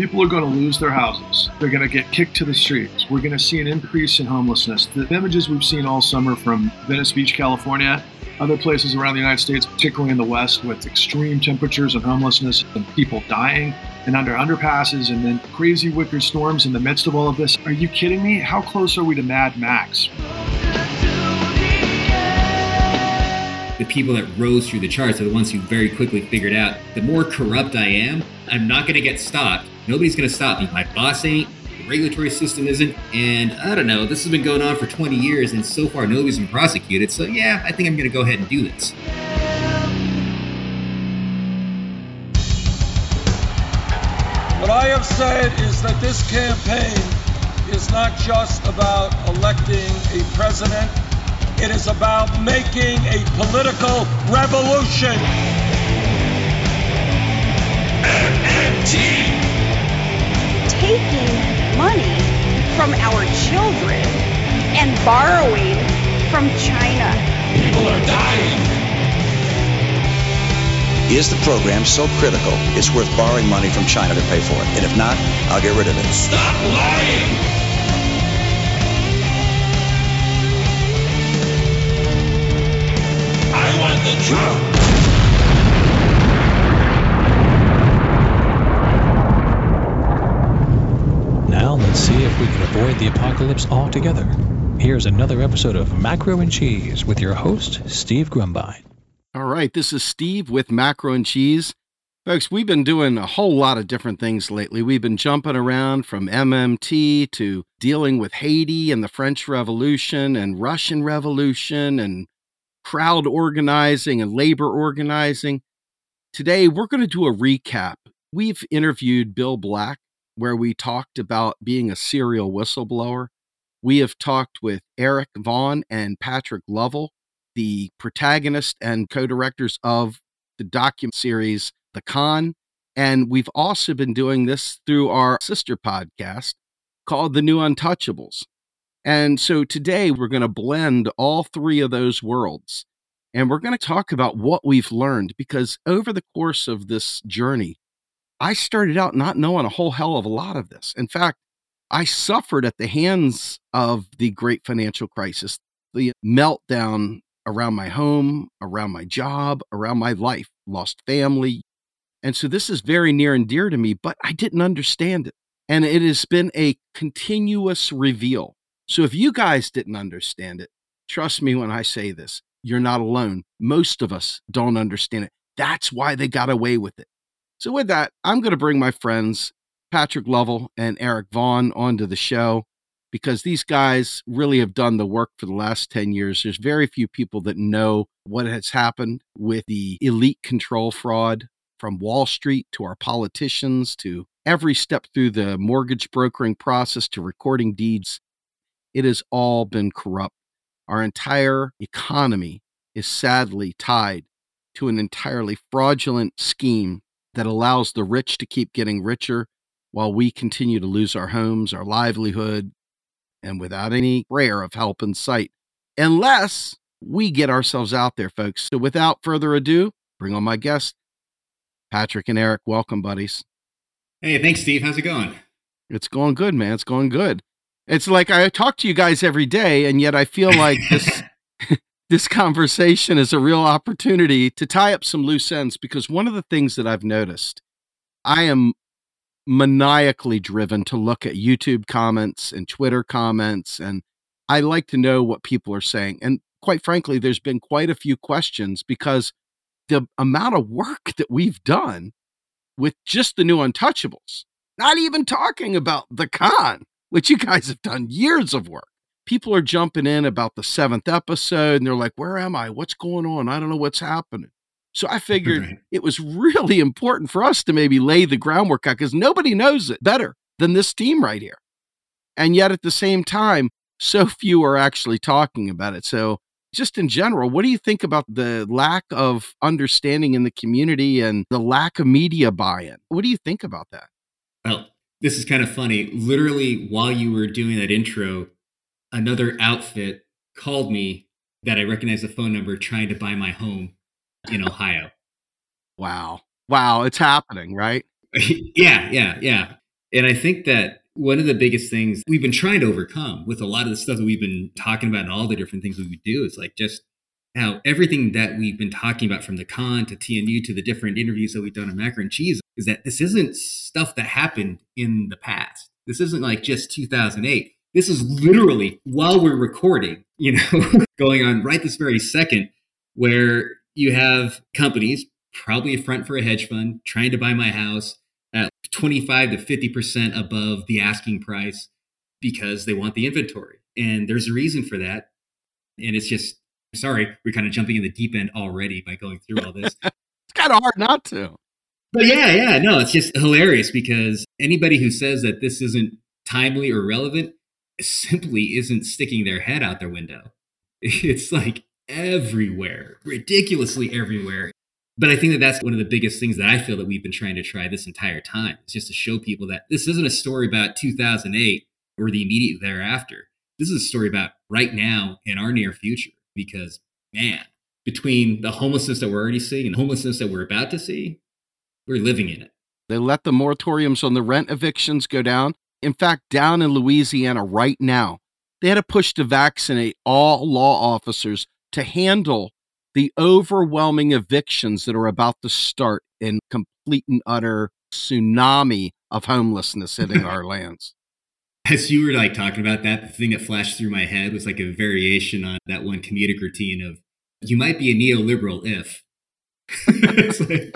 People are going to lose their houses. They're going to get kicked to the streets. We're going to see an increase in homelessness. The images we've seen all summer from Venice Beach, California, other places around the United States, particularly in the West, with extreme temperatures and homelessness and people dying and under underpasses and then crazy wicked storms in the midst of all of this. Are you kidding me? How close are we to Mad Max? The people that rose through the charts are the ones who very quickly figured out the more corrupt I am, I'm not going to get stopped. Nobody's going to stop me. My boss ain't, the regulatory system isn't, and I don't know, this has been going on for 20 years and so far nobody's been prosecuted, so yeah, I think I'm going to go ahead and do this. What I have said is that this campaign is not just about electing a president it is about making a political revolution. MMT. Taking money from our children and borrowing from China. People are dying. Is the program so critical it's worth borrowing money from China to pay for it? And if not, I'll get rid of it. Stop lying! Now let's see if we can avoid the apocalypse altogether. Here's another episode of Macro and Cheese with your host, Steve Grumbine. All right, this is Steve with Macro and Cheese. Folks, we've been doing a whole lot of different things lately. We've been jumping around from MMT to dealing with Haiti and the French Revolution and Russian Revolution and crowd organizing and labor organizing. Today, we're going to do a recap. We've interviewed Bill Black, where we talked about being a serial whistleblower. We have talked with Eric Vaughn and Patrick Lovell, the protagonist and co directors of the document series, The Con. And we've also been doing this through our sister podcast called The New Untouchables. And so today we're going to blend all three of those worlds. And we're going to talk about what we've learned because over the course of this journey, I started out not knowing a whole hell of a lot of this. In fact, I suffered at the hands of the great financial crisis, the meltdown around my home, around my job, around my life, lost family. And so this is very near and dear to me, but I didn't understand it. And it has been a continuous reveal so if you guys didn't understand it, trust me when I say this, you're not alone. Most of us don't understand it. That's why they got away with it. So, with that, I'm going to bring my friends, Patrick Lovell and Eric Vaughn, onto the show because these guys really have done the work for the last 10 years. There's very few people that know what has happened with the elite control fraud from Wall Street to our politicians to every step through the mortgage brokering process to recording deeds it has all been corrupt. Our entire economy is sadly tied to an entirely fraudulent scheme that allows the rich to keep getting richer while we continue to lose our homes, our livelihood, and without any prayer of help in sight, unless we get ourselves out there, folks. So, without further ado, bring on my guest, Patrick and Eric. Welcome, buddies. Hey, thanks, Steve. How's it going? It's going good, man. It's going good. It's like I talk to you guys every day, and yet I feel like this this conversation is a real opportunity to tie up some loose ends because one of the things that I've noticed, I am maniacally driven to look at YouTube comments and Twitter comments, and I like to know what people are saying. And quite frankly, there's been quite a few questions because the amount of work that we've done with just the new Untouchables, not even talking about the con, which you guys have done years of work. People are jumping in about the seventh episode and they're like, Where am I? What's going on? I don't know what's happening. So I figured right. it was really important for us to maybe lay the groundwork out because nobody knows it better than this team right here. And yet at the same time, so few are actually talking about it. So, just in general, what do you think about the lack of understanding in the community and the lack of media buy in? What do you think about that? This is kind of funny. Literally, while you were doing that intro, another outfit called me that I recognized the phone number trying to buy my home in Ohio. Wow. Wow. It's happening, right? yeah. Yeah. Yeah. And I think that one of the biggest things we've been trying to overcome with a lot of the stuff that we've been talking about and all the different things we do is like just how everything that we've been talking about from the con to TNU to the different interviews that we've done on Macro and Cheese is that this isn't stuff that happened in the past. This isn't like just 2008. This is literally while we're recording, you know, going on right this very second, where you have companies, probably a front for a hedge fund, trying to buy my house at 25 to 50% above the asking price because they want the inventory. And there's a reason for that. And it's just, sorry, we're kind of jumping in the deep end already by going through all this. it's kind of hard not to. But yeah, yeah, no, it's just hilarious because anybody who says that this isn't timely or relevant simply isn't sticking their head out their window. It's like everywhere, ridiculously everywhere. But I think that that's one of the biggest things that I feel that we've been trying to try this entire time. It's just to show people that this isn't a story about 2008 or the immediate thereafter. This is a story about right now in our near future. Because, man, between the homelessness that we're already seeing and homelessness that we're about to see, we're living in it. They let the moratoriums on the rent evictions go down. In fact, down in Louisiana right now, they had to push to vaccinate all law officers to handle the overwhelming evictions that are about to start in complete and utter tsunami of homelessness hitting our lands. As you were like talking about that, the thing that flashed through my head was like a variation on that one comedic routine of you might be a neoliberal if. like...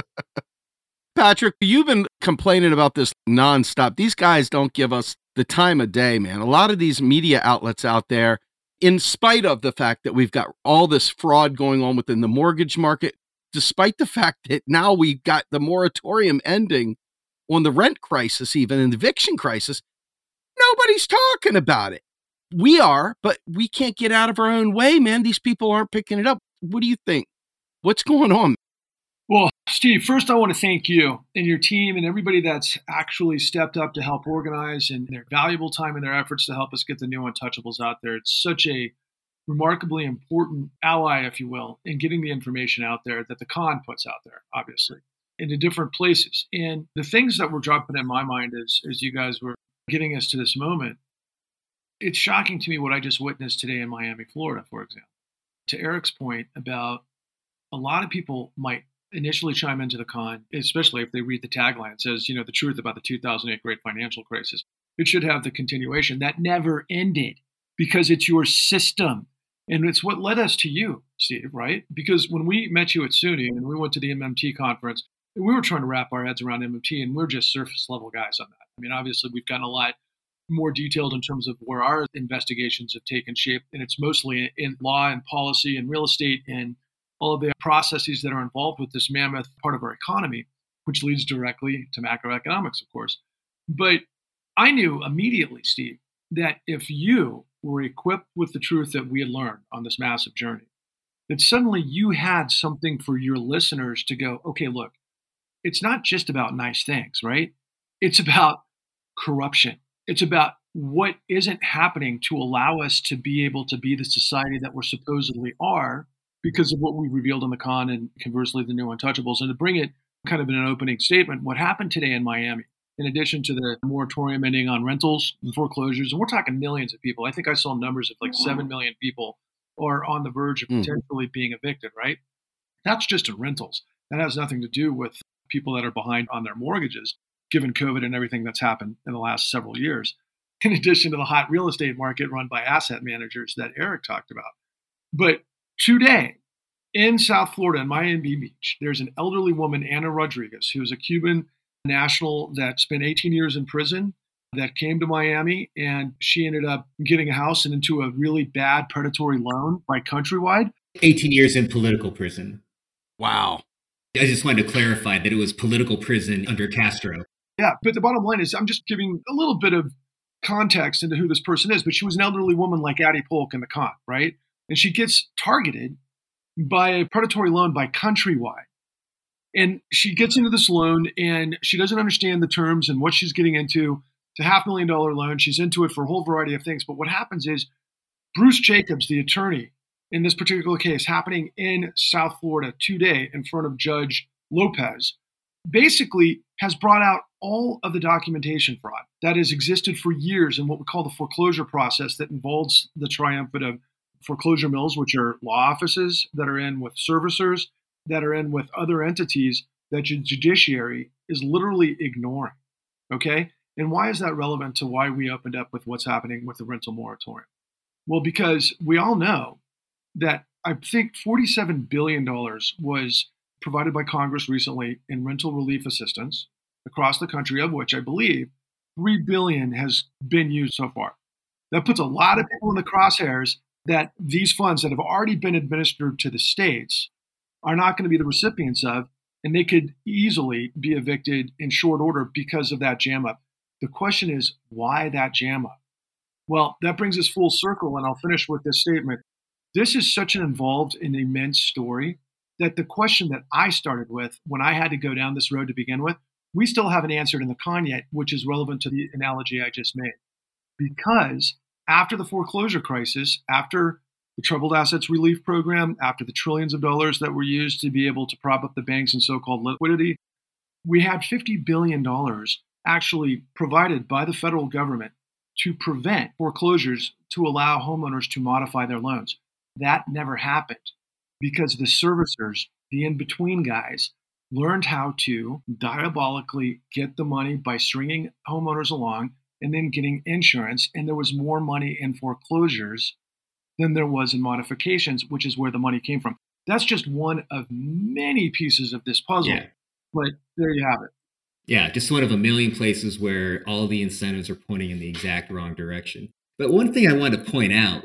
Patrick, you've been complaining about this nonstop. These guys don't give us the time of day, man. A lot of these media outlets out there, in spite of the fact that we've got all this fraud going on within the mortgage market, despite the fact that now we've got the moratorium ending on the rent crisis, even an eviction crisis, nobody's talking about it. We are, but we can't get out of our own way, man. These people aren't picking it up. What do you think? What's going on? Well, Steve, first I want to thank you and your team and everybody that's actually stepped up to help organize and their valuable time and their efforts to help us get the new untouchables out there. It's such a remarkably important ally, if you will, in getting the information out there that the con puts out there, obviously, into different places. And the things that were dropping in my mind as, as you guys were getting us to this moment, it's shocking to me what I just witnessed today in Miami, Florida, for example. To Eric's point about a lot of people might initially chime into the con, especially if they read the tagline. It says, you know, the truth about the 2008 great financial crisis. It should have the continuation that never ended because it's your system. And it's what led us to you, Steve, right? Because when we met you at SUNY and we went to the MMT conference, we were trying to wrap our heads around MMT and we're just surface level guys on that. I mean, obviously, we've gotten a lot more detailed in terms of where our investigations have taken shape. And it's mostly in law and policy and real estate and all of the processes that are involved with this mammoth part of our economy, which leads directly to macroeconomics, of course. But I knew immediately, Steve, that if you were equipped with the truth that we had learned on this massive journey, that suddenly you had something for your listeners to go, okay, look, it's not just about nice things, right? It's about corruption. It's about what isn't happening to allow us to be able to be the society that we're supposedly are because of what we revealed on the con and conversely the new untouchables. And to bring it kind of in an opening statement, what happened today in Miami, in addition to the moratorium ending on rentals and foreclosures, and we're talking millions of people. I think I saw numbers of like 7 million people are on the verge of hmm. potentially being evicted, right? That's just in rentals. That has nothing to do with people that are behind on their mortgages, given COVID and everything that's happened in the last several years, in addition to the hot real estate market run by asset managers that Eric talked about. But Today, in South Florida, in Miami Beach, there's an elderly woman, Anna Rodriguez, who's a Cuban national that spent 18 years in prison that came to Miami and she ended up getting a house and into a really bad predatory loan by Countrywide. 18 years in political prison. Wow. I just wanted to clarify that it was political prison under Castro. Yeah, but the bottom line is I'm just giving a little bit of context into who this person is, but she was an elderly woman like Addie Polk in the con, right? And she gets targeted by a predatory loan by Countrywide. And she gets into this loan and she doesn't understand the terms and what she's getting into. It's a half million dollar loan. She's into it for a whole variety of things. But what happens is Bruce Jacobs, the attorney in this particular case, happening in South Florida today in front of Judge Lopez, basically has brought out all of the documentation fraud that has existed for years in what we call the foreclosure process that involves the triumvirate of foreclosure mills, which are law offices that are in with servicers, that are in with other entities that the judiciary is literally ignoring. Okay? And why is that relevant to why we opened up with what's happening with the rental moratorium? Well, because we all know that I think $47 billion was provided by Congress recently in rental relief assistance across the country, of which I believe 3 billion has been used so far. That puts a lot of people in the crosshairs that these funds that have already been administered to the states are not going to be the recipients of, and they could easily be evicted in short order because of that jam up. The question is, why that jam up? Well, that brings us full circle, and I'll finish with this statement. This is such an involved and immense story that the question that I started with when I had to go down this road to begin with, we still haven't answered in the con yet, which is relevant to the analogy I just made. Because after the foreclosure crisis, after the troubled assets relief program, after the trillions of dollars that were used to be able to prop up the banks and so called liquidity, we had $50 billion actually provided by the federal government to prevent foreclosures to allow homeowners to modify their loans. That never happened because the servicers, the in between guys, learned how to diabolically get the money by stringing homeowners along and then getting insurance. And there was more money in foreclosures than there was in modifications, which is where the money came from. That's just one of many pieces of this puzzle. Yeah. But there you have it. Yeah, just one of a million places where all the incentives are pointing in the exact wrong direction. But one thing I wanted to point out,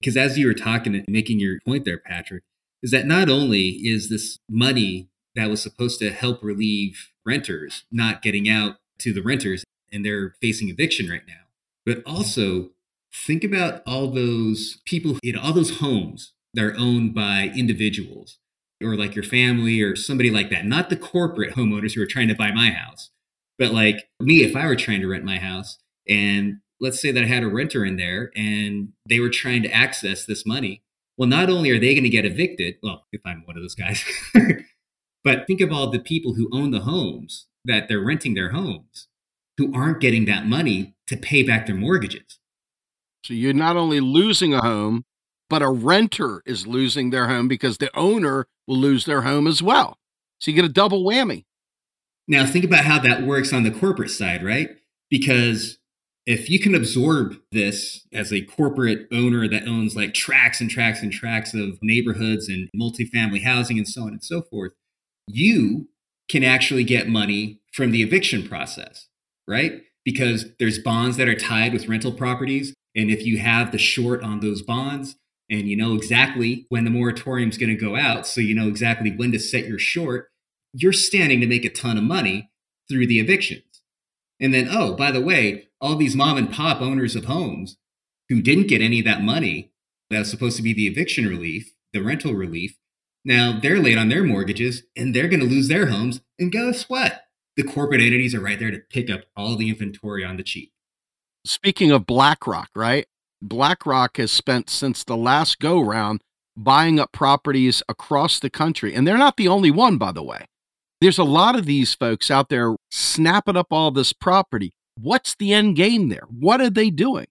because as you were talking and making your point there, Patrick, is that not only is this money that was supposed to help relieve renters not getting out to the renters and they're facing eviction right now, but mm-hmm. also think about all those people in all those homes that are owned by individuals or like your family or somebody like that, not the corporate homeowners who are trying to buy my house, but like me, if I were trying to rent my house and let's say that I had a renter in there and they were trying to access this money. Well, not only are they going to get evicted, well, if I'm one of those guys, but think of all the people who own the homes that they're renting their homes who aren't getting that money to pay back their mortgages. So you're not only losing a home, but a renter is losing their home because the owner will lose their home as well. So you get a double whammy. Now, think about how that works on the corporate side, right? Because if you can absorb this as a corporate owner that owns like tracts and tracts and tracts of neighborhoods and multifamily housing and so on and so forth, you can actually get money from the eviction process, right? Because there's bonds that are tied with rental properties. And if you have the short on those bonds, and you know exactly when the moratorium is going to go out, so you know exactly when to set your short, you're standing to make a ton of money through the evictions. And then, oh, by the way, all these mom and pop owners of homes who didn't get any of that money that was supposed to be the eviction relief, the rental relief, now they're late on their mortgages and they're going to lose their homes. And guess what? The corporate entities are right there to pick up all the inventory on the cheap. Speaking of BlackRock, right? BlackRock has spent since the last go round buying up properties across the country. And they're not the only one, by the way. There's a lot of these folks out there snapping up all this property. What's the end game there? What are they doing?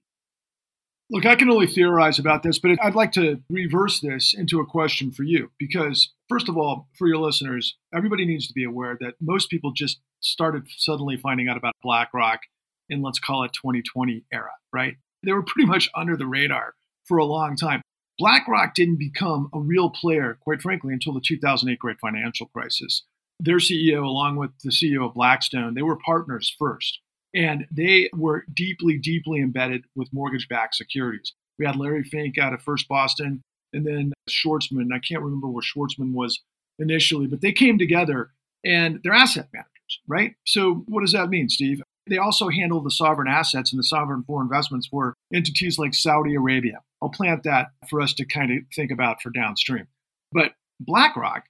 Look, I can only theorize about this, but I'd like to reverse this into a question for you. Because, first of all, for your listeners, everybody needs to be aware that most people just started suddenly finding out about BlackRock in, let's call it 2020 era, right? They were pretty much under the radar for a long time. BlackRock didn't become a real player, quite frankly, until the 2008 great financial crisis. Their CEO, along with the CEO of Blackstone, they were partners first. And they were deeply, deeply embedded with mortgage backed securities. We had Larry Fink out of First Boston and then Schwarzman. I can't remember where Schwarzman was initially, but they came together and they're asset managers, right? So, what does that mean, Steve? They also handle the sovereign assets and the sovereign foreign investments for entities like Saudi Arabia. I'll plant that for us to kind of think about for downstream. But BlackRock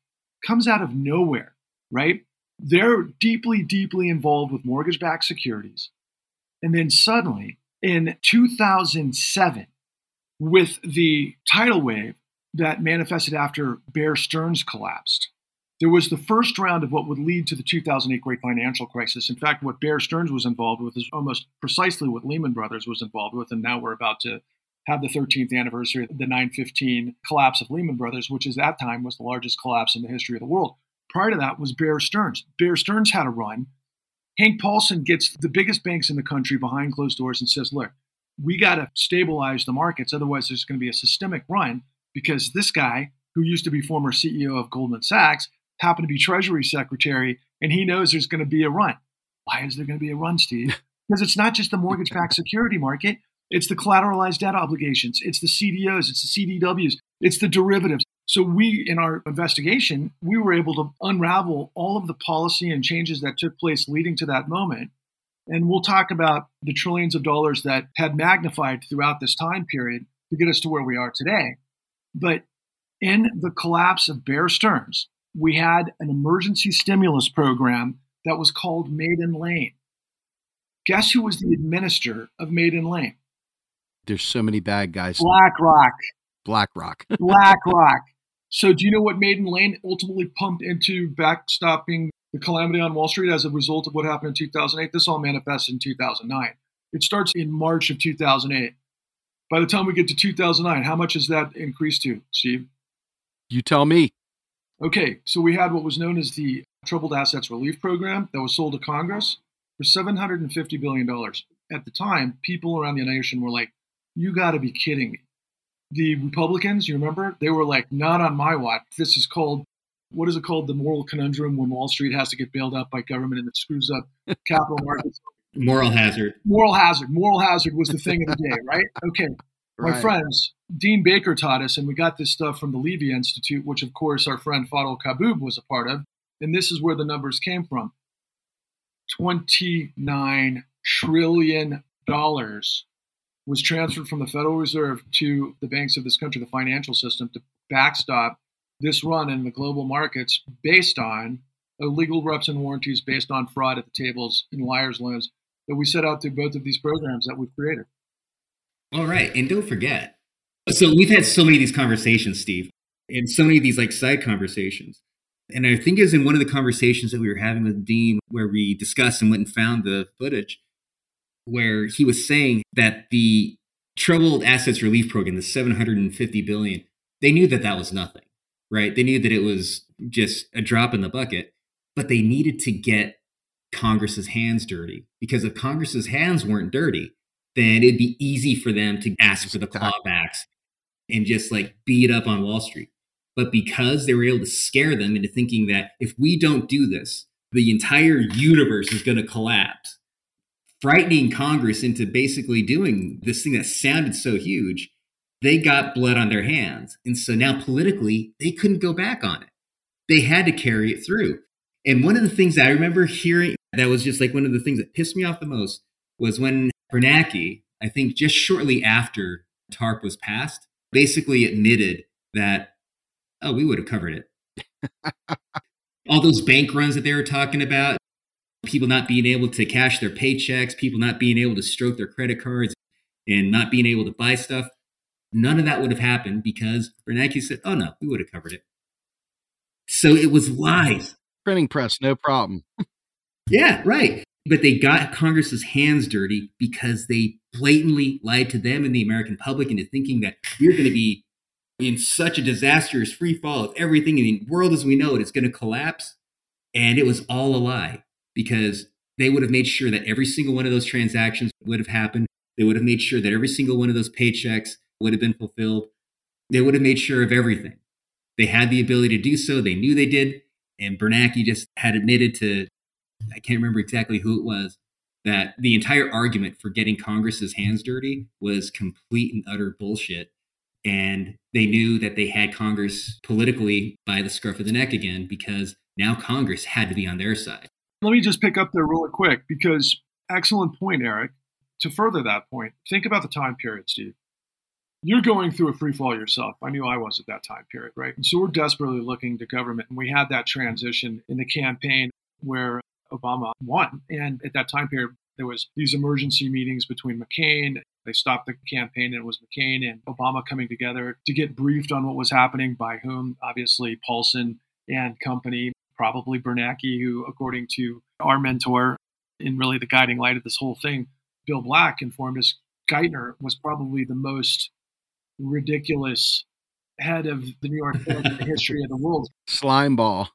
comes out of nowhere, right? They're deeply, deeply involved with mortgage backed securities. And then suddenly in 2007, with the tidal wave that manifested after Bear Stearns collapsed, There was the first round of what would lead to the 2008 great financial crisis. In fact, what Bear Stearns was involved with is almost precisely what Lehman Brothers was involved with. And now we're about to have the 13th anniversary of the 915 collapse of Lehman Brothers, which at that time was the largest collapse in the history of the world. Prior to that was Bear Stearns. Bear Stearns had a run. Hank Paulson gets the biggest banks in the country behind closed doors and says, look, we got to stabilize the markets. Otherwise, there's going to be a systemic run because this guy, who used to be former CEO of Goldman Sachs, happened to be Treasury Secretary, and he knows there's going to be a run. Why is there going to be a run, Steve? Because it's not just the mortgage backed security market, it's the collateralized debt obligations, it's the CDOs, it's the CDWs, it's the derivatives. So, we, in our investigation, we were able to unravel all of the policy and changes that took place leading to that moment. And we'll talk about the trillions of dollars that had magnified throughout this time period to get us to where we are today. But in the collapse of Bear Stearns, we had an emergency stimulus program that was called Maiden Lane. Guess who was the administrator of Maiden Lane? There's so many bad guys. BlackRock. BlackRock. BlackRock. So, do you know what Maiden Lane ultimately pumped into backstopping the calamity on Wall Street as a result of what happened in 2008? This all manifested in 2009. It starts in March of 2008. By the time we get to 2009, how much has that increased to, Steve? You tell me. Okay, so we had what was known as the Troubled Assets Relief Program that was sold to Congress for $750 billion. At the time, people around the nation were like, you got to be kidding me. The Republicans, you remember, they were like, not on my watch. This is called, what is it called? The moral conundrum when Wall Street has to get bailed out by government and it screws up capital markets. Moral hazard. Moral hazard. Moral hazard was the thing of the day, right? Okay. My friends, Dean Baker taught us, and we got this stuff from the Levy Institute, which of course our friend Fadhel Kaboub was a part of. And this is where the numbers came from. $29 trillion was transferred from the Federal Reserve to the banks of this country, the financial system, to backstop this run in the global markets based on uh, illegal reps and warranties, based on fraud at the tables and liars' loans that we set out through both of these programs that we've created. All right, and don't forget. So we've had so many of these conversations, Steve, and so many of these like side conversations. And I think it was in one of the conversations that we were having with Dean where we discussed and went and found the footage where he was saying that the troubled assets relief program, the 750 billion, they knew that that was nothing, right? They knew that it was just a drop in the bucket, but they needed to get Congress's hands dirty because if Congress's hands weren't dirty, then it'd be easy for them to ask for the clawbacks and just like beat up on Wall Street. But because they were able to scare them into thinking that if we don't do this, the entire universe is going to collapse, frightening Congress into basically doing this thing that sounded so huge, they got blood on their hands. And so now politically, they couldn't go back on it. They had to carry it through. And one of the things that I remember hearing that was just like one of the things that pissed me off the most was when Bernanke, I think just shortly after TARP was passed, basically admitted that, oh, we would have covered it. All those bank runs that they were talking about, people not being able to cash their paychecks, people not being able to stroke their credit cards and not being able to buy stuff, none of that would have happened because Bernanke said, oh, no, we would have covered it. So it was lies. Printing press, no problem. Yeah, right. But they got Congress's hands dirty because they blatantly lied to them and the American public into thinking that we're going to be in such a disastrous free fall of everything in the world as we know it is going to collapse. And it was all a lie because they would have made sure that every single one of those transactions would have happened. They would have made sure that every single one of those paychecks would have been fulfilled. They would have made sure of everything. They had the ability to do so. They knew they did. And Bernanke just had admitted to I can't remember exactly who it was, that the entire argument for getting Congress's hands dirty was complete and utter bullshit. And they knew that they had Congress politically by the scruff of the neck again because now Congress had to be on their side. Let me just pick up there really quick because excellent point, Eric. To further that point, think about the time period, Steve. You're going through a free fall yourself. I knew I was at that time period, right? And so we're desperately looking to government. And we had that transition in the campaign where Obama won. And at that time period, there was these emergency meetings between McCain. They stopped the campaign, and it was McCain and Obama coming together to get briefed on what was happening by whom? Obviously, Paulson and company, probably Bernanke, who, according to our mentor, in really the guiding light of this whole thing, Bill Black informed us Geithner was probably the most ridiculous head of the New York Fed in the history of the world. Slime ball.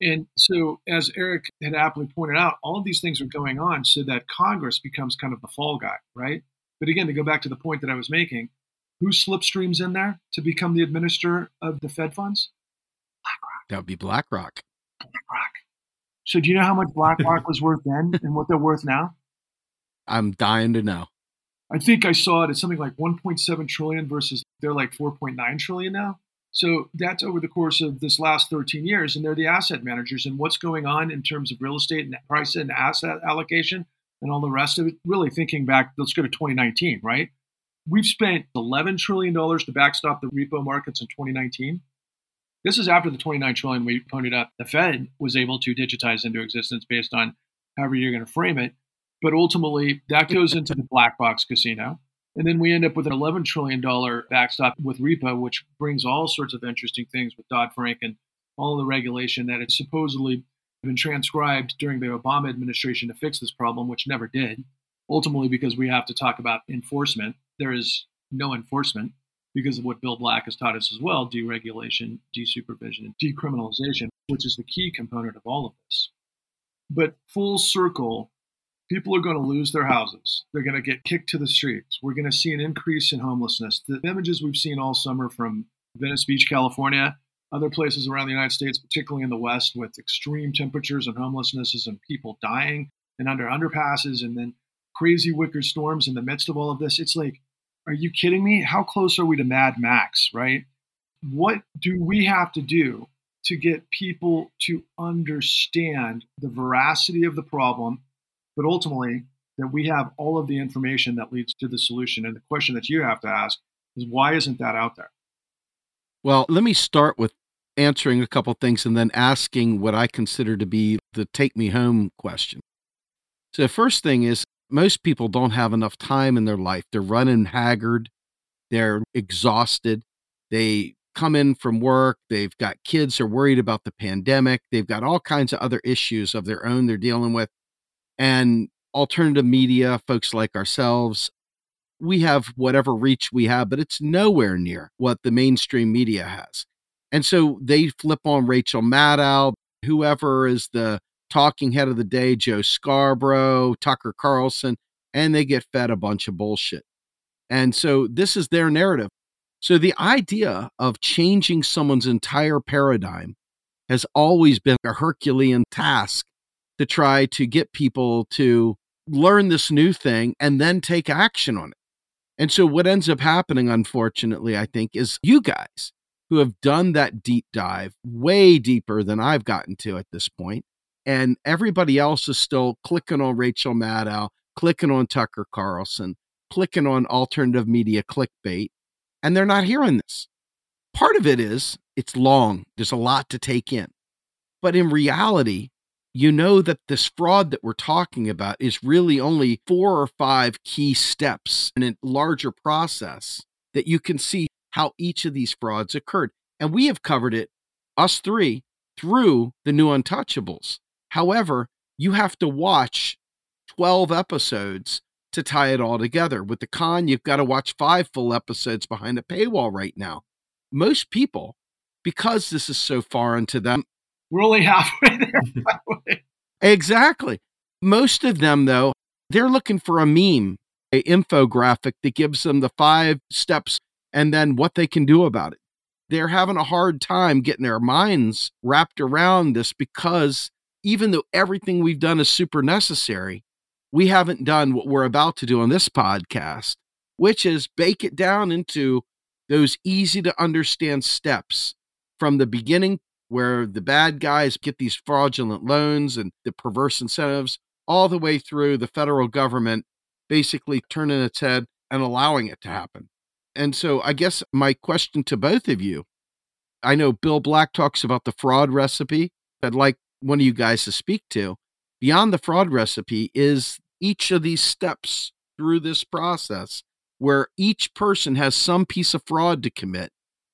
And so, as Eric had aptly pointed out, all of these things are going on so that Congress becomes kind of the fall guy, right? But again, to go back to the point that I was making, who slipstreams in there to become the administrator of the Fed funds? BlackRock. That would be BlackRock. BlackRock. So, do you know how much BlackRock was worth then and what they're worth now? I'm dying to know. I think I saw it at something like 1.7 trillion versus they're like 4.9 trillion now. So that's over the course of this last 13 years, and they're the asset managers. And what's going on in terms of real estate and price and asset allocation and all the rest of it? Really thinking back, let's go to 2019, right? We've spent 11 trillion dollars to backstop the repo markets in 2019. This is after the 29 trillion we pointed up. The Fed was able to digitize into existence based on however you're going to frame it. But ultimately, that goes into the black box casino. And then we end up with an $11 trillion backstop with repo, which brings all sorts of interesting things with Dodd Frank and all the regulation that had supposedly been transcribed during the Obama administration to fix this problem, which never did. Ultimately, because we have to talk about enforcement, there is no enforcement because of what Bill Black has taught us as well deregulation, desupervision, and decriminalization, which is the key component of all of this. But full circle, people are going to lose their houses. They're going to get kicked to the streets. We're going to see an increase in homelessness. The images we've seen all summer from Venice Beach, California, other places around the United States, particularly in the West, with extreme temperatures and homelessnesses and people dying and under underpasses and then crazy wicked storms in the midst of all of this. It's like, are you kidding me? How close are we to Mad Max, right? What do we have to do to get people to understand the veracity of the problem but ultimately that we have all of the information that leads to the solution. And the question that you have to ask is why isn't that out there? Well, let me start with answering a couple things and then asking what I consider to be the take me home question. So, the first thing is most people don't have enough time in their life. They're running haggard, they're exhausted, they come in from work, they've got kids they're worried about the pandemic, they've got all kinds of other issues of their own they're dealing with and alternative media, folks like ourselves, we have whatever reach we have, but it's nowhere near what the mainstream media has. And so they flip on Rachel Maddow, whoever is the talking head of the day, Joe Scarborough, Tucker Carlson, and they get fed a bunch of bullshit. And so this is their narrative. So the idea of changing someone's entire paradigm has always been a Herculean task to try to get people to learn this new thing and then take action on it. And so, what ends up happening, unfortunately, I think, is you guys who have done that deep dive way deeper than I've gotten to at this point, and everybody else is still clicking on Rachel Maddow, clicking on Tucker Carlson, clicking on alternative media clickbait, and they're not hearing this. Part of it is it's long, there's a lot to take in. But in reality, you know that this fraud that we're talking about is really only four or five key steps in a larger process that you can see how each of these frauds occurred. And we have covered it, us three, through the new Untouchables. However, you have to watch 12 episodes to tie it all together. With the con, you've got to watch five full episodes behind a paywall right now. Most people, because this is so foreign to them, we're only halfway there. exactly. Most of them, though, they're looking for a meme, a infographic that gives them the five steps and then what they can do about it. They're having a hard time getting their minds wrapped around this because even though everything we've done is super necessary, we haven't done what we're about to do on this podcast, which is bake it down into those easy to understand steps from the beginning where the bad guys get these fraudulent loans and the perverse incentives, all the way through the federal government basically turning its head and allowing it to happen. And so, I guess my question to both of you I know Bill Black talks about the fraud recipe. I'd like one of you guys to speak to. Beyond the fraud recipe is each of these steps through this process where each person has some piece of fraud to commit,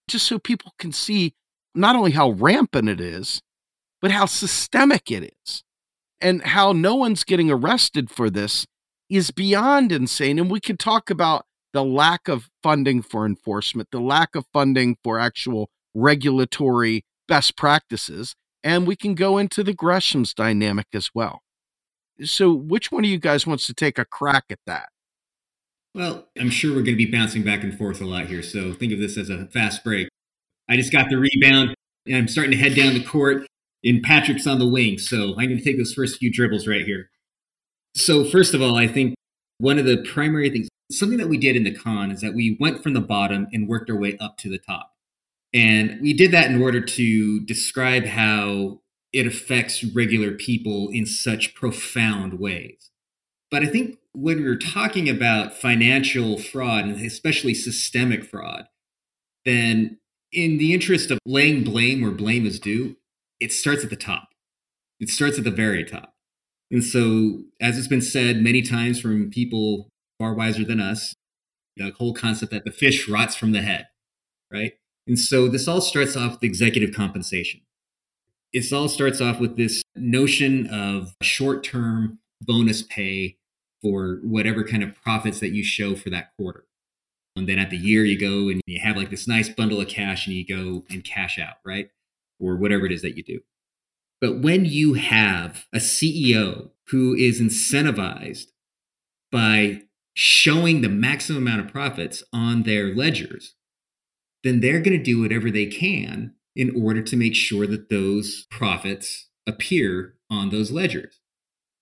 just so people can see not only how rampant it is, but how systemic it is. And how no one's getting arrested for this is beyond insane. And we could talk about the lack of funding for enforcement, the lack of funding for actual regulatory best practices, and we can go into the Gresham's dynamic as well. So, which one of you guys wants to take a crack at that? Well, I'm sure we're going to be bouncing back and forth a lot here. So, think of this as a fast break. I just got the rebound and I'm starting to head down the court, and Patrick's on the wing. So, I'm going to take those first few dribbles right here. So, first of all, I think one of the primary things, something that we did in the con is that we went from the bottom and worked our way up to the top. And we did that in order to describe how it affects regular people in such profound ways. But I think when we're talking about financial fraud, and especially systemic fraud, then in the interest of laying blame where blame is due, it starts at the top. It starts at the very top. And so, as it's been said many times from people far wiser than us, the whole concept that the fish rots from the head, right? And so, this all starts off with executive compensation. It all starts off with this notion of short term bonus pay for whatever kind of profits that you show for that quarter. And then at the year, you go and you have like this nice bundle of cash and you go and cash out, right? Or whatever it is that you do. But when you have a CEO who is incentivized by showing the maximum amount of profits on their ledgers, then they're going to do whatever they can in order to make sure that those profits appear on those ledgers.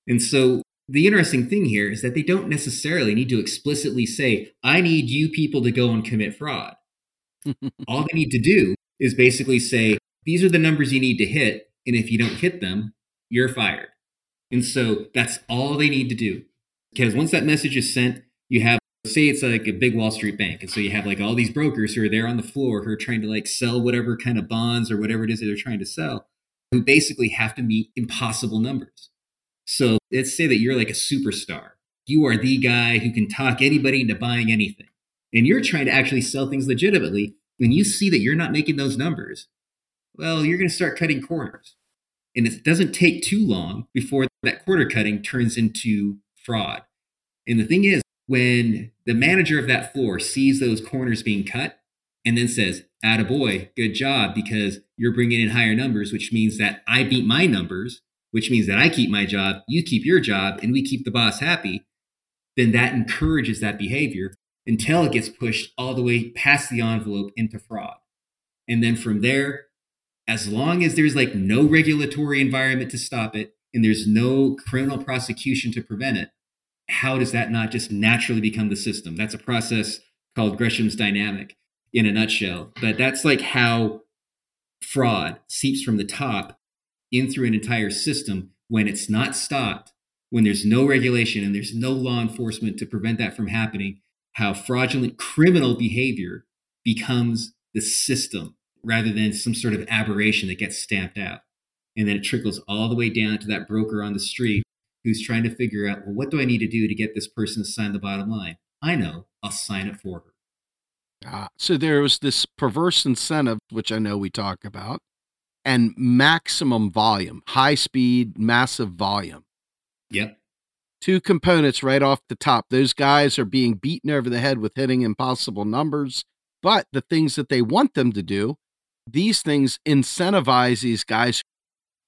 And so the interesting thing here is that they don't necessarily need to explicitly say, I need you people to go and commit fraud. All they need to do is basically say, these are the numbers you need to hit. And if you don't hit them, you're fired. And so that's all they need to do. Because once that message is sent, you have, say it's like a big Wall Street bank. And so you have like all these brokers who are there on the floor who are trying to like sell whatever kind of bonds or whatever it is that they're trying to sell, who basically have to meet impossible numbers. So let's say that you're like a superstar. You are the guy who can talk anybody into buying anything. And you're trying to actually sell things legitimately. When you see that you're not making those numbers, well, you're going to start cutting corners. And it doesn't take too long before that quarter cutting turns into fraud. And the thing is, when the manager of that floor sees those corners being cut and then says, Attaboy, good job, because you're bringing in higher numbers, which means that I beat my numbers which means that I keep my job, you keep your job, and we keep the boss happy, then that encourages that behavior until it gets pushed all the way past the envelope into fraud. And then from there, as long as there's like no regulatory environment to stop it and there's no criminal prosecution to prevent it, how does that not just naturally become the system? That's a process called Gresham's dynamic in a nutshell. But that's like how fraud seeps from the top in through an entire system when it's not stopped, when there's no regulation and there's no law enforcement to prevent that from happening, how fraudulent criminal behavior becomes the system rather than some sort of aberration that gets stamped out. And then it trickles all the way down to that broker on the street who's trying to figure out, well, what do I need to do to get this person to sign the bottom line? I know, I'll sign it for her. Ah, so there was this perverse incentive, which I know we talk about, and maximum volume, high speed, massive volume. Yep. Two components right off the top. Those guys are being beaten over the head with hitting impossible numbers, but the things that they want them to do, these things incentivize these guys.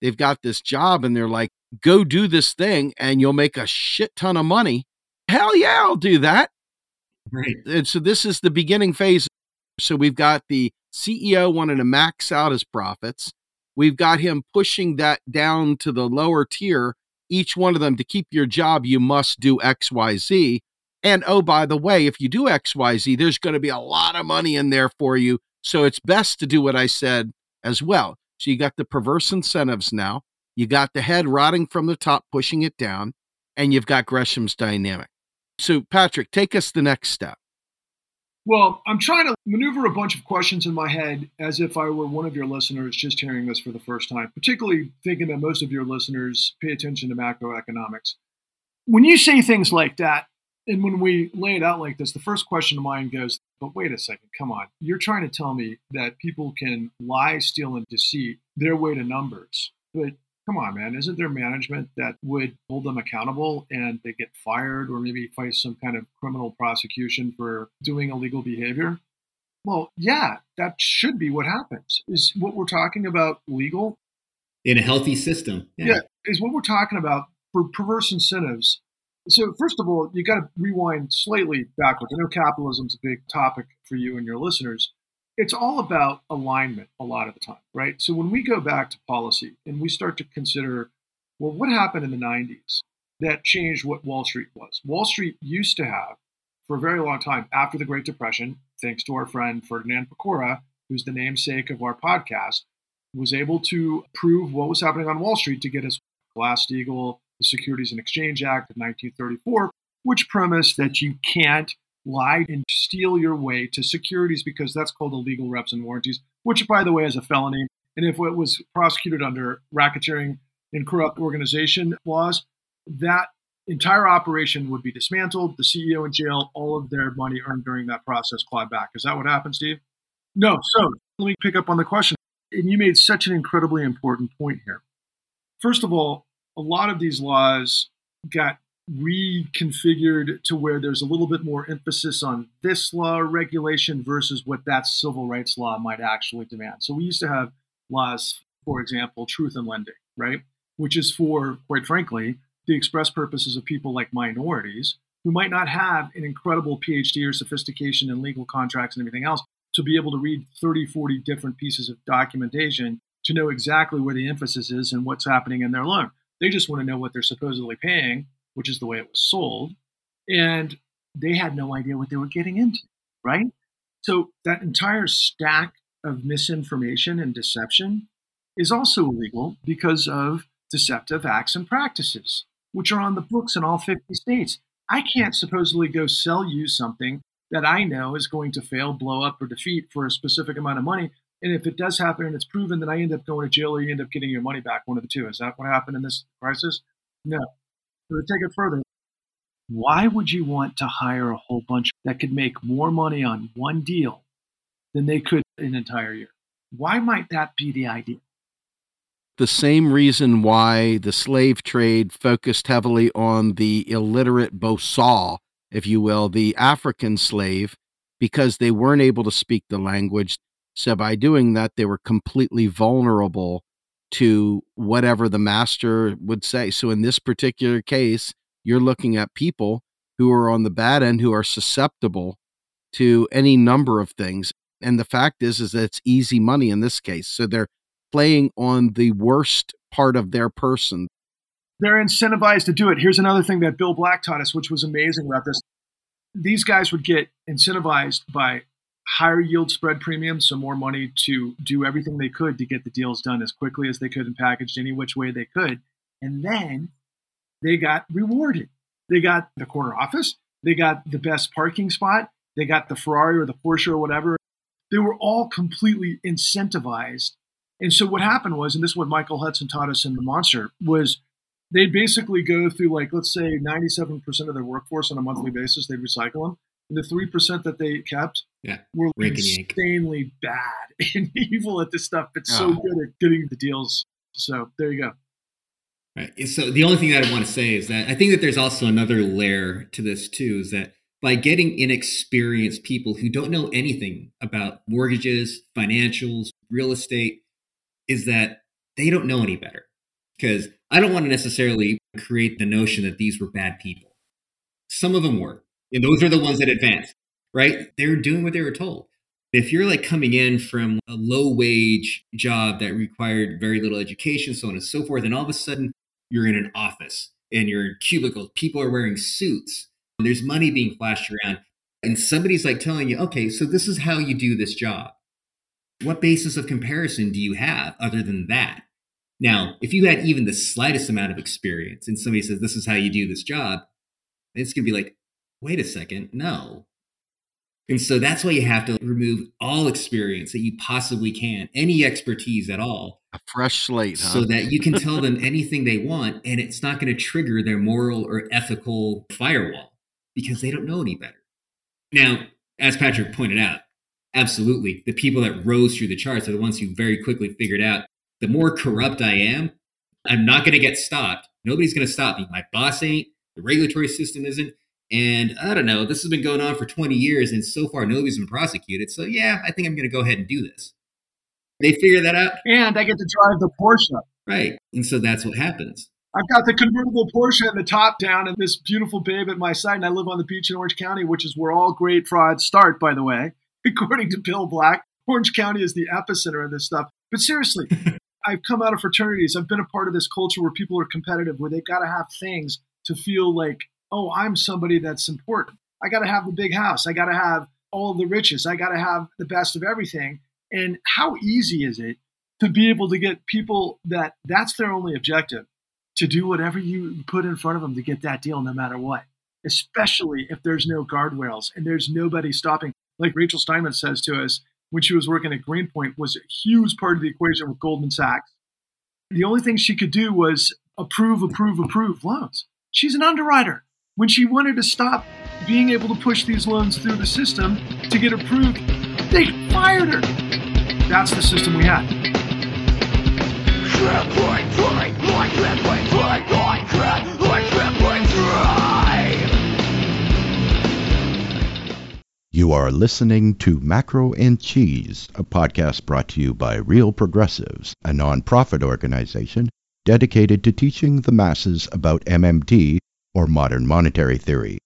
They've got this job and they're like, go do this thing and you'll make a shit ton of money. Hell yeah, I'll do that. Right. And so this is the beginning phase. So we've got the CEO wanting to max out his profits. We've got him pushing that down to the lower tier. Each one of them to keep your job, you must do XYZ. And oh, by the way, if you do XYZ, there's going to be a lot of money in there for you. So it's best to do what I said as well. So you got the perverse incentives now. You got the head rotting from the top, pushing it down, and you've got Gresham's dynamic. So, Patrick, take us the next step. Well, I'm trying to maneuver a bunch of questions in my head as if I were one of your listeners just hearing this for the first time, particularly thinking that most of your listeners pay attention to macroeconomics. When you say things like that, and when we lay it out like this, the first question to mind goes But wait a second, come on. You're trying to tell me that people can lie, steal, and deceit their way to numbers. But come on, man, isn't there management that would hold them accountable and they get fired or maybe face some kind of criminal prosecution for doing illegal behavior? Well, yeah, that should be what happens. Is what we're talking about legal? In a healthy system. Yeah, yeah is what we're talking about for perverse incentives. So, first of all, you got to rewind slightly backwards. I know capitalism's a big topic for you and your listeners. It's all about alignment a lot of the time, right? So, when we go back to policy and we start to consider, well, what happened in the 90s that changed what Wall Street was? Wall Street used to have, for a very long time after the Great Depression, thanks to our friend Ferdinand Pecora, who's the namesake of our podcast, was able to prove what was happening on Wall Street to get us Glass-Steagall, the Securities and Exchange Act of 1934, which premised that you can't lie and steal your way to securities because that's called illegal reps and warranties, which, by the way, is a felony. And if it was prosecuted under racketeering and corrupt organization laws, that entire operation would be dismantled, the CEO in jail, all of their money earned during that process clawed back. Is that what happened, Steve? No. So let me pick up on the question. And you made such an incredibly important point here. First of all, a lot of these laws got reconfigured to where there's a little bit more emphasis on this law regulation versus what that civil rights law might actually demand. So we used to have laws, for example, truth in lending, right? Which is for, quite frankly, the express purposes of people like minorities who might not have an incredible PhD or sophistication in legal contracts and everything else to be able to read 30, 40 different pieces of documentation to know exactly where the emphasis is and what's happening in their loan. They just want to know what they're supposedly paying, which is the way it was sold. And they had no idea what they were getting into, right? So that entire stack of misinformation and deception is also illegal because of deceptive acts and practices which are on the books in all 50 states. I can't supposedly go sell you something that I know is going to fail, blow up, or defeat for a specific amount of money. And if it does happen and it's proven, then I end up going to jail or you end up getting your money back, one of the two. Is that what happened in this crisis? No. To take it further, why would you want to hire a whole bunch that could make more money on one deal than they could an entire year? Why might that be the idea? the same reason why the slave trade focused heavily on the illiterate bourgeois, if you will, the African slave, because they weren't able to speak the language. So by doing that, they were completely vulnerable to whatever the master would say. So in this particular case, you're looking at people who are on the bad end who are susceptible to any number of things. And the fact is, is that it's easy money in this case. So they're playing on the worst part of their person. They're incentivized to do it. Here's another thing that Bill Black taught us, which was amazing about this. These guys would get incentivized by higher yield spread premiums, so more money to do everything they could to get the deals done as quickly as they could and packaged any which way they could. And then they got rewarded. They got the corner office, they got the best parking spot, they got the Ferrari or the Porsche or whatever. They were all completely incentivized and so what happened was, and this is what Michael Hudson taught us in The Monster, was they'd basically go through like, let's say 97% of their workforce on a monthly basis, they'd recycle them. And the 3% that they kept yeah. were insanely bad and evil at this stuff, but so oh. good at getting the deals. So there you go. Right. So the only thing that I want to say is that I think that there's also another layer to this too, is that by getting inexperienced people who don't know anything about mortgages, financials, real estate, is that they don't know any better. Because I don't want to necessarily create the notion that these were bad people. Some of them were. And those are the ones that advance, right? They're doing what they were told. If you're like coming in from a low wage job that required very little education, so on and so forth, and all of a sudden you're in an office and you're in cubicles, people are wearing suits, there's money being flashed around, and somebody's like telling you, okay, so this is how you do this job what basis of comparison do you have other than that? Now, if you had even the slightest amount of experience and somebody says, this is how you do this job, it's going to be like, wait a second, no. And so that's why you have to remove all experience that you possibly can, any expertise at all. A fresh slate, huh? So that you can tell them anything they want and it's not going to trigger their moral or ethical firewall because they don't know any better. Now, As Patrick pointed out, absolutely, the people that rose through the charts are the ones who very quickly figured out the more corrupt I am, I'm not going to get stopped. Nobody's going to stop me. My boss ain't, the regulatory system isn't. And I don't know, this has been going on for 20 years, and so far nobody's been prosecuted. So, yeah, I think I'm going to go ahead and do this. They figure that out. And I get to drive the Porsche. Right. And so that's what happens. I've got the convertible Porsche and the top down and this beautiful babe at my side. And I live on the beach in Orange County, which is where all great frauds start, by the way. According to Bill Black, Orange County is the epicenter of this stuff. But seriously, I've come out of fraternities. I've been a part of this culture where people are competitive, where they've got to have things to feel like, oh, I'm somebody that's important. I got to have the big house. I got to have all the riches. I got to have the best of everything. And how easy is it to be able to get people that that's their only objective to do whatever you put in front of them to get that deal no matter what, especially if there's no guardrails and there's nobody stopping. Like Rachel Steinman says to us when she was working at Greenpoint was a huge part of the equation with Goldman Sachs. The only thing she could do was approve, approve, approve loans. She's an underwriter. When she wanted to stop being able to push these loans through the system to get approved, they fired her. That's the system we had. You are listening to Macro and Cheese, a podcast brought to you by Real Progressives, a nonprofit organization dedicated to teaching the masses about MMT or modern monetary theory.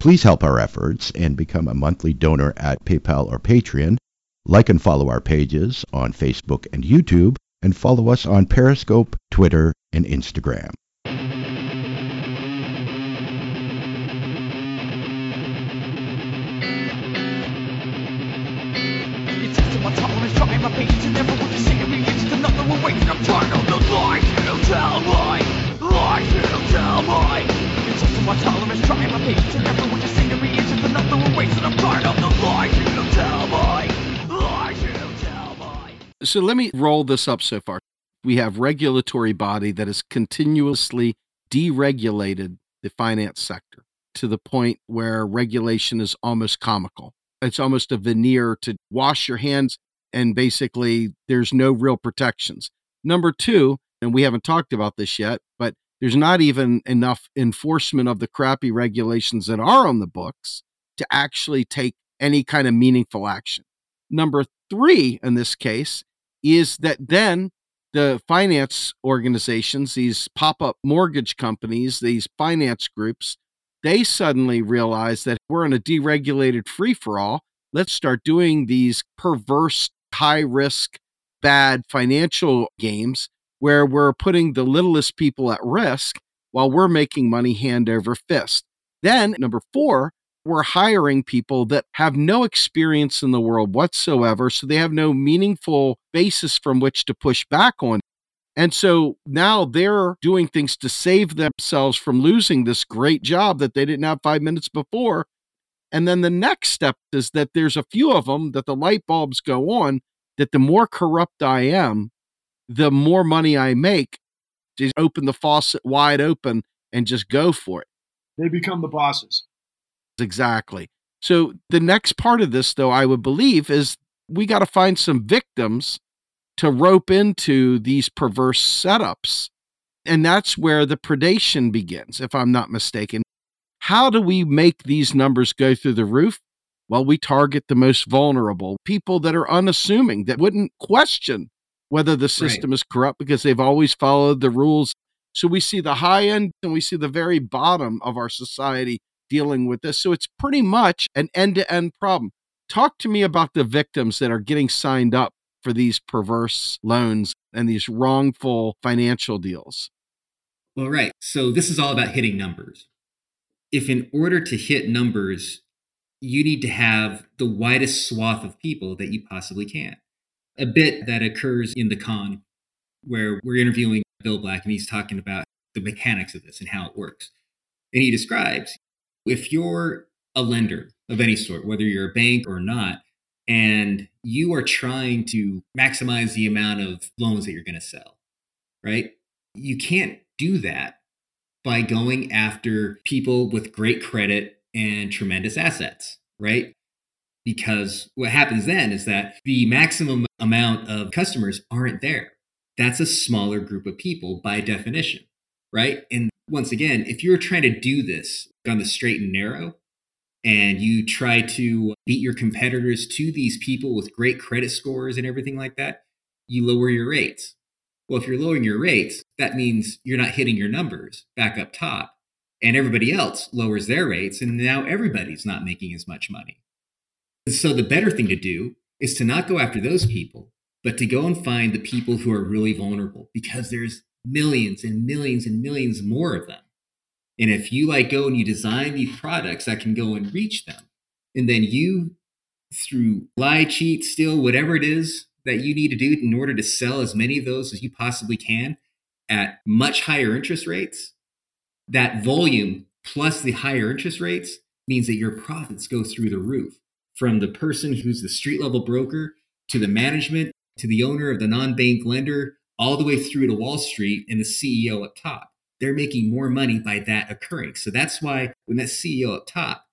Please help our efforts and become a monthly donor at PayPal or Patreon. Like and follow our pages on Facebook and YouTube, and follow us on Periscope, Twitter, and Instagram. So let me roll this up so far. We have regulatory body that has continuously deregulated the finance sector to the point where regulation is almost comical. It's almost a veneer to wash your hands and basically there's no real protections. Number two, and we haven't talked about this yet, but there's not even enough enforcement of the crappy regulations that are on the books to actually take any kind of meaningful action. Number three, in this case, is that then the finance organizations, these pop up mortgage companies, these finance groups, they suddenly realize that we're in a deregulated free for all. Let's start doing these perverse, high risk, bad financial games where we're putting the littlest people at risk while we're making money hand over fist. Then, number four, we're hiring people that have no experience in the world whatsoever. So they have no meaningful basis from which to push back on. And so now they're doing things to save themselves from losing this great job that they didn't have five minutes before. And then the next step is that there's a few of them that the light bulbs go on that the more corrupt I am, the more money I make. Just open the faucet wide open and just go for it. They become the bosses. Exactly. So the next part of this, though, I would believe, is we got to find some victims to rope into these perverse setups. And that's where the predation begins, if I'm not mistaken. How do we make these numbers go through the roof? Well, we target the most vulnerable, people that are unassuming, that wouldn't question whether the system right. is corrupt because they've always followed the rules. So we see the high end and we see the very bottom of our society dealing with this. So it's pretty much an end to end problem. Talk to me about the victims that are getting signed up for these perverse loans and these wrongful financial deals. Well, right. So this is all about hitting numbers. If in order to hit numbers, you need to have the widest swath of people that you possibly can. A bit that occurs in the con where we're interviewing Bill Black and he's talking about the mechanics of this and how it works. And he describes if you're a lender of any sort, whether you're a bank or not, and you are trying to maximize the amount of loans that you're going to sell, right? You can't do that by going after people with great credit and tremendous assets, right? Because what happens then is that the maximum amount of customers aren't there. That's a smaller group of people by definition, right? And once again, if you're trying to do this on the straight and narrow, and you try to beat your competitors to these people with great credit scores and everything like that, you lower your rates. Well, if you're lowering your rates, that means you're not hitting your numbers back up top, and everybody else lowers their rates, and now everybody's not making as much money. So the better thing to do is to not go after those people, but to go and find the people who are really vulnerable because there's millions and millions and millions more of them. And if you like go and you design these products that can go and reach them, and then you through lie, cheat, steal, whatever it is that you need to do in order to sell as many of those as you possibly can at much higher interest rates, that volume plus the higher interest rates means that your profits go through the roof from the person who's the street level broker to the management to the owner of the non bank lender, all the way through to Wall Street and the CEO up top. They're making more money by that occurring. So that's why when that CEO up top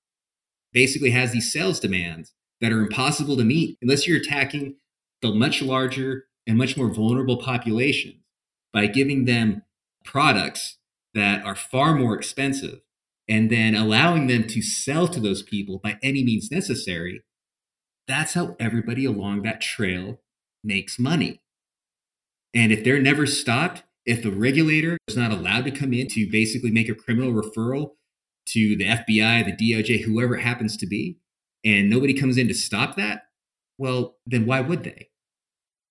basically has these sales demands that are impossible to meet unless you're attacking the much larger and much more vulnerable populations by giving them products that are far more expensive and then allowing them to sell to those people by any means necessary, that's how everybody along that trail makes money. And if they're never stopped, if the regulator is not allowed to come in to basically make a criminal referral to the FBI, the DOJ, whoever it happens to be, and nobody comes in to stop that, well, then why would they?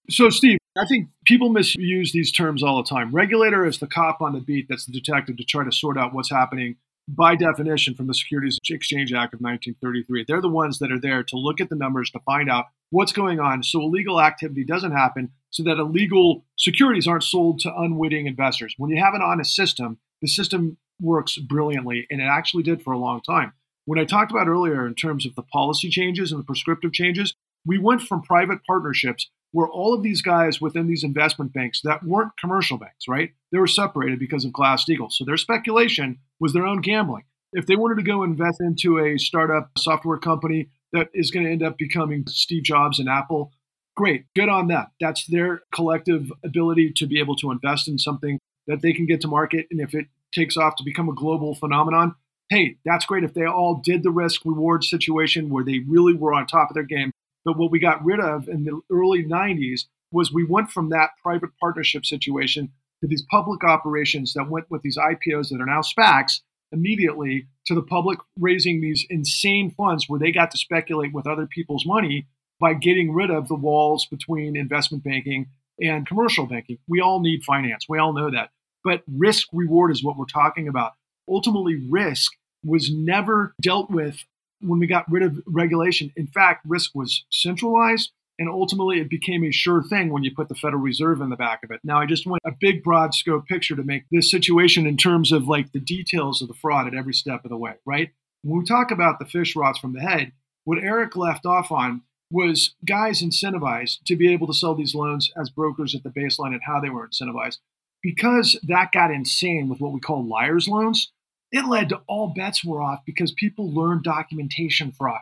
So, Steve, I think people misuse these terms all the time. Regulator is the cop on the beat that's the detective to try to sort out what's happening by definition from the Securities Exchange Act of 1933. They're the ones that are there to look at the numbers to find out what's going on so illegal activity doesn't happen so that illegal securities aren't sold to unwitting investors. When you have an honest system, the system works brilliantly and it actually did for a long time. When I talked about earlier in terms of the policy changes and the prescriptive changes, we went from private partnerships where all of these guys within these investment banks that weren't commercial banks, right? They were separated because of Glass-Steagall. So their speculation was their own gambling. If they wanted to go invest into a startup software company that is going to end up becoming Steve Jobs and Apple, great, good on them. That's their collective ability to be able to invest in something that they can get to market. And if it takes off to become a global phenomenon, hey, that's great. If they all did the risk reward situation where they really were on top of their game. But what we got rid of in the early 90s was we went from that private partnership situation to these public operations that went with these IPOs that are now SPACs immediately to the public raising these insane funds where they got to speculate with other people's money by getting rid of the walls between investment banking and commercial banking. We all need finance. We all know that. But risk reward is what we're talking about. Ultimately, risk was never dealt with when we got rid of regulation. In fact, risk was centralized and ultimately it became a sure thing when you put the Federal Reserve in the back of it. Now, I just want a big, broad scope picture to make this situation in terms of like the details of the fraud at every step of the way, right? When we talk about the fish rots from the head, what Eric left off on was guys incentivized to be able to sell these loans as brokers at the baseline and how they were incentivized. Because that got insane with what we call liars loans, it led to all bets were off because people learned documentation fraud.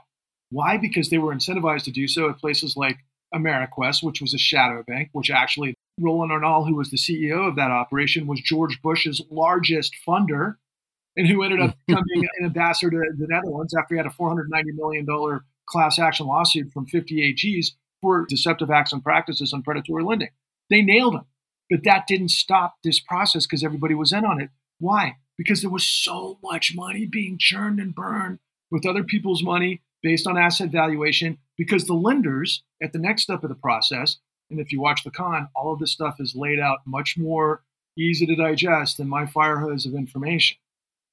Why? Because they were incentivized to do so at places like Ameriquest, which was a shadow bank, which actually Roland Arnall, who was the CEO of that operation, was George Bush's largest funder and who ended up becoming an ambassador to the Netherlands after he had a $490 million class action lawsuit from 50 AGs for deceptive acts and practices on predatory lending. They nailed him. But that didn't stop this process because everybody was in on it. Why? Because there was so much money being churned and burned with other people's money based on asset valuation because the lenders at the next step of the process, and if you watch the con, all of this stuff is laid out much more easy to digest than my fire hose of information.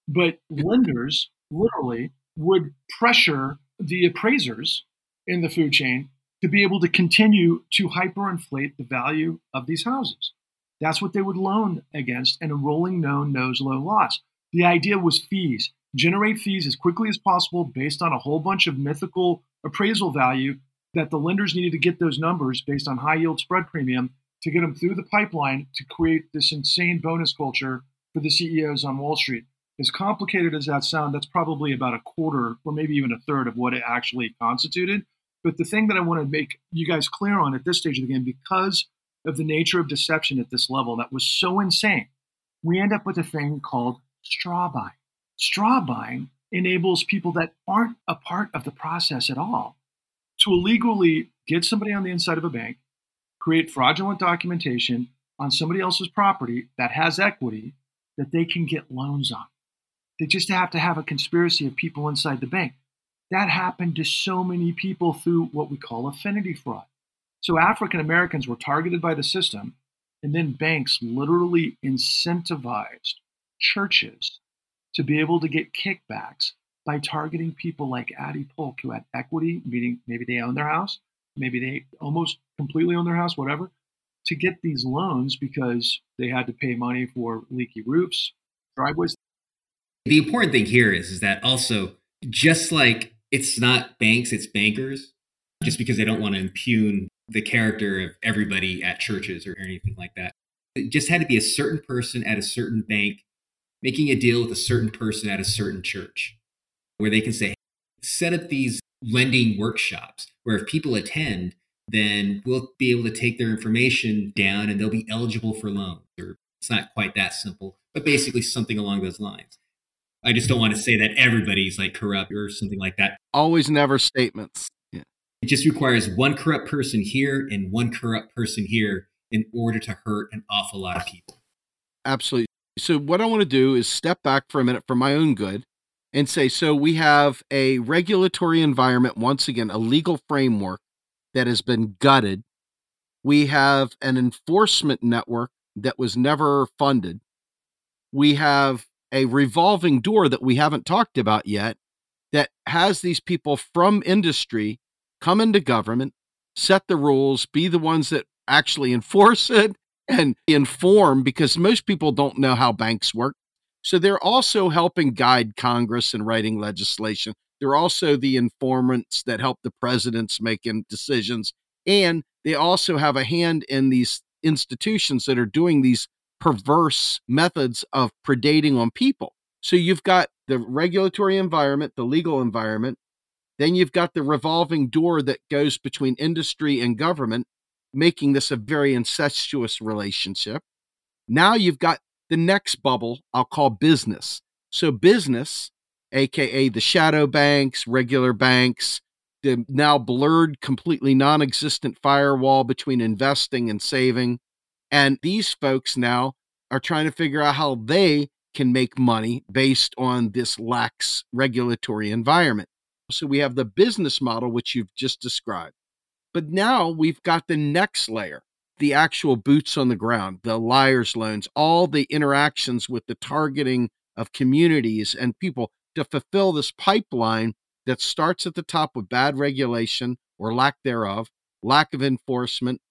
But lenders literally would pressure the appraisers in the food chain to be able to continue to hyperinflate the value of these houses. That's what they would loan against and a rolling known knows low loss. The idea was fees generate fees as quickly as possible based on a whole bunch of mythical appraisal value that the lenders needed to get those numbers based on high yield spread premium to get them through the pipeline to create this insane bonus culture for the CEOs on Wall Street. As complicated as that sounds, that's probably about a quarter or maybe even a third of what it actually constituted. But the thing that I want to make you guys clear on at this stage of the game, because of the nature of deception at this level that was so insane, we end up with a thing called straw buying. Straw buying enables people that aren't a part of the process at all to illegally get somebody on the inside of a bank, create fraudulent documentation on somebody else's property that has equity that they can get loans on. They just have to have a conspiracy of people inside the bank. That happened to so many people through what we call affinity fraud. So African Americans were targeted by the system, and then banks literally incentivized churches to be able to get kickbacks by targeting people like Addie Polk, who had equity, meaning maybe they own their house, maybe they almost completely own their house, whatever, to get these loans because they had to pay money for leaky roofs, driveways. The important thing here is, is that also, just like it's not banks, it's bankers, just because they don't want to impugn the character of everybody at churches or anything like that. It just had to be a certain person at a certain bank making a deal with a certain person at a certain church where they can say, set up these lending workshops where if people attend, then we'll be able to take their information down and they'll be eligible for loans. Or it's not quite that simple, but basically something along those lines. I just don't want to say that everybody's like corrupt or something like that. Always never statements. It just requires one corrupt person here and one corrupt person here in order to hurt an awful lot of people. Absolutely. So, what I want to do is step back for a minute for my own good and say so we have a regulatory environment, once again, a legal framework that has been gutted. We have an enforcement network that was never funded. We have a revolving door that we haven't talked about yet that has these people from industry come into government, set the rules, be the ones that actually enforce it and inform because most people don't know how banks work. So they're also helping guide Congress in writing legislation. They're also the informants that help the presidents making decisions. And they also have a hand in these institutions that are doing these perverse methods of predating on people. So you've got the regulatory environment, the legal environment, then you've got the revolving door that goes between industry and government, making this a very incestuous relationship. Now you've got the next bubble I'll call business. So, business, AKA the shadow banks, regular banks, the now blurred, completely non existent firewall between investing and saving. And these folks now are trying to figure out how they can make money based on this lax regulatory environment. So we have the business model, which you've just described. But now we've got the next layer the actual boots on the ground, the liar's loans, all the interactions with the targeting of communities and people to fulfill this pipeline that starts at the top with bad regulation or lack thereof, lack of enforcement,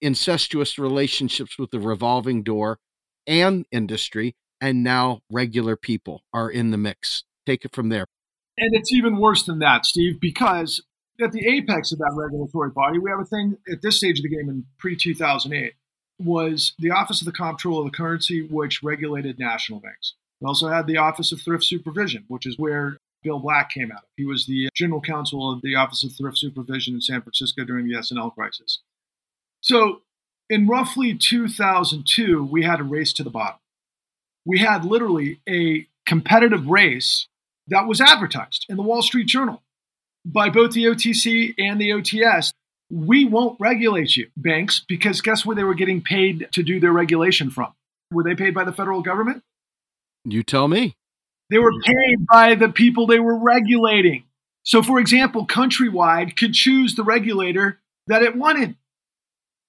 incestuous relationships with the revolving door and industry, and now regular people are in the mix. Take it from there. And it's even worse than that, Steve, because at the apex of that regulatory body, we have a thing at this stage of the game in pre 2008 was the Office of the Comptroller of the Currency, which regulated national banks. We also had the Office of Thrift Supervision, which is where Bill Black came out. He was the general counsel of the Office of Thrift Supervision in San Francisco during the S&L crisis. So in roughly 2002, we had a race to the bottom. We had literally a competitive race that was advertised in the Wall Street Journal by both the OTC and the OTS. We won't regulate you, banks, because guess where they were getting paid to do their regulation from? Were they paid by the federal government? You tell me. They were paid by the people they were regulating. So, for example, Countrywide could choose the regulator that it wanted.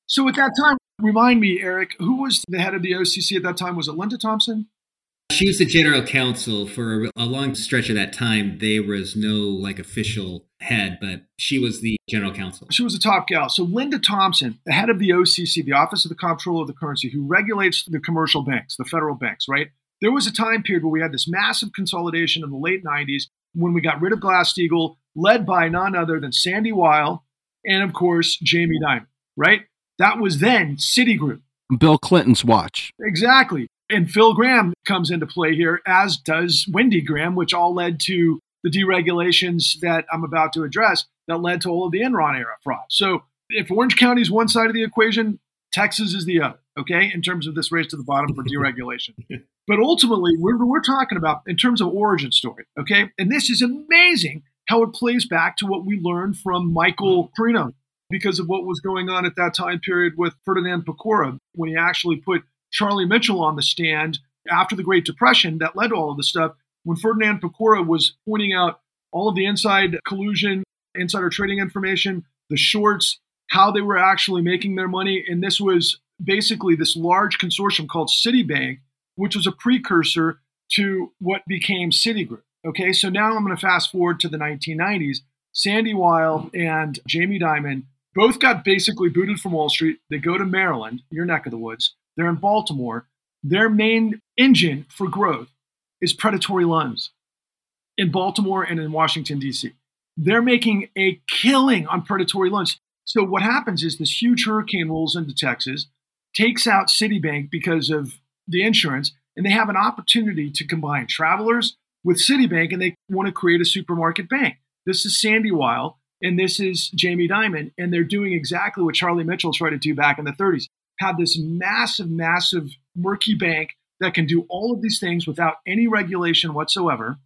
So, at that time, remind me, Eric, who was the head of the OCC at that time? Was it Linda Thompson? She was the general counsel for a long stretch of that time. There was no like official head, but she was the general counsel. She was a top gal. So Linda Thompson, the head of the OCC, the Office of the Comptroller of the Currency, who regulates the commercial banks, the federal banks, right? There was a time period where we had this massive consolidation in the late 90s when we got rid of Glass-Steagall, led by none other than Sandy Weill and, of course, Jamie Dimon, right? That was then Citigroup. Bill Clinton's watch. Exactly. And Phil Gramm comes into play here, as does Wendy Gramm, which all led to the deregulations that I'm about to address that led to all of the Enron era fraud. So if Orange County is one side of the equation, Texas is the other, okay, in terms of this race to the bottom for deregulation. but ultimately, we're, we're talking about in terms of origin story, okay? And this is amazing how it plays back to what we learned from Michael Perino because of what was going on at that time period with Ferdinand Pecora when he actually put Charlie Mitchell on the stand after the Great Depression that led to all of this stuff. When Ferdinand Pecora was pointing out all of the inside collusion, insider trading information, the shorts, how they were actually making their money. And this was basically this large consortium called Citibank, which was a precursor to what became Citigroup. Okay, so now I'm going to fast forward to the 1990s. Sandy Weill and Jamie Dimon both got basically booted from Wall Street. They go to Maryland, your neck of the woods. They're in Baltimore. Their main engine for growth is predatory loans in Baltimore and in Washington, D.C. They're making a killing on predatory loans. So, what happens is this huge hurricane rolls into Texas, takes out Citibank because of the insurance, and they have an opportunity to combine travelers with Citibank and they want to create a supermarket bank. This is Sandy Weill and this is Jamie Dimon, and they're doing exactly what Charlie Mitchell tried to do back in the 30s have this massive, massive, murky bank that can do all of these things without any regulation whatsoever.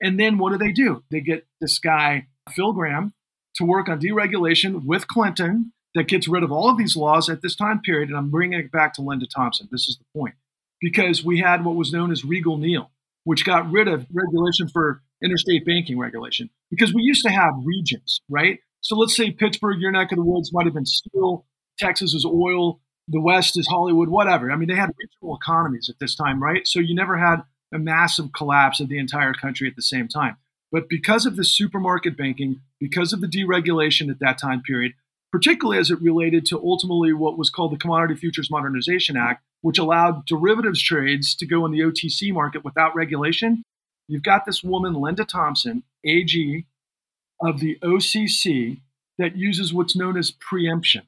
And then what do they do? They get this guy, Phil Gramm, to work on deregulation with Clinton that gets rid of all of these laws at this time period. And I'm bringing it back to Linda Thompson. This is the point. Because we had what was known as Riegle-Neal, which got rid of regulation for interstate banking regulation. Because we used to have regions, right? So let's say Pittsburgh, your neck of the woods might have been steel, Texas is oil, the West is Hollywood, whatever. I mean, they had regional economies at this time, right? So you never had a massive collapse of the entire country at the same time. But because of the supermarket banking, because of the deregulation at that time period, particularly as it related to ultimately what was called the Commodity Futures Modernization Act, which allowed derivatives trades to go in the OTC market without regulation, you've got this woman, Linda Thompson, AG of the OCC, that uses what's known as preemption.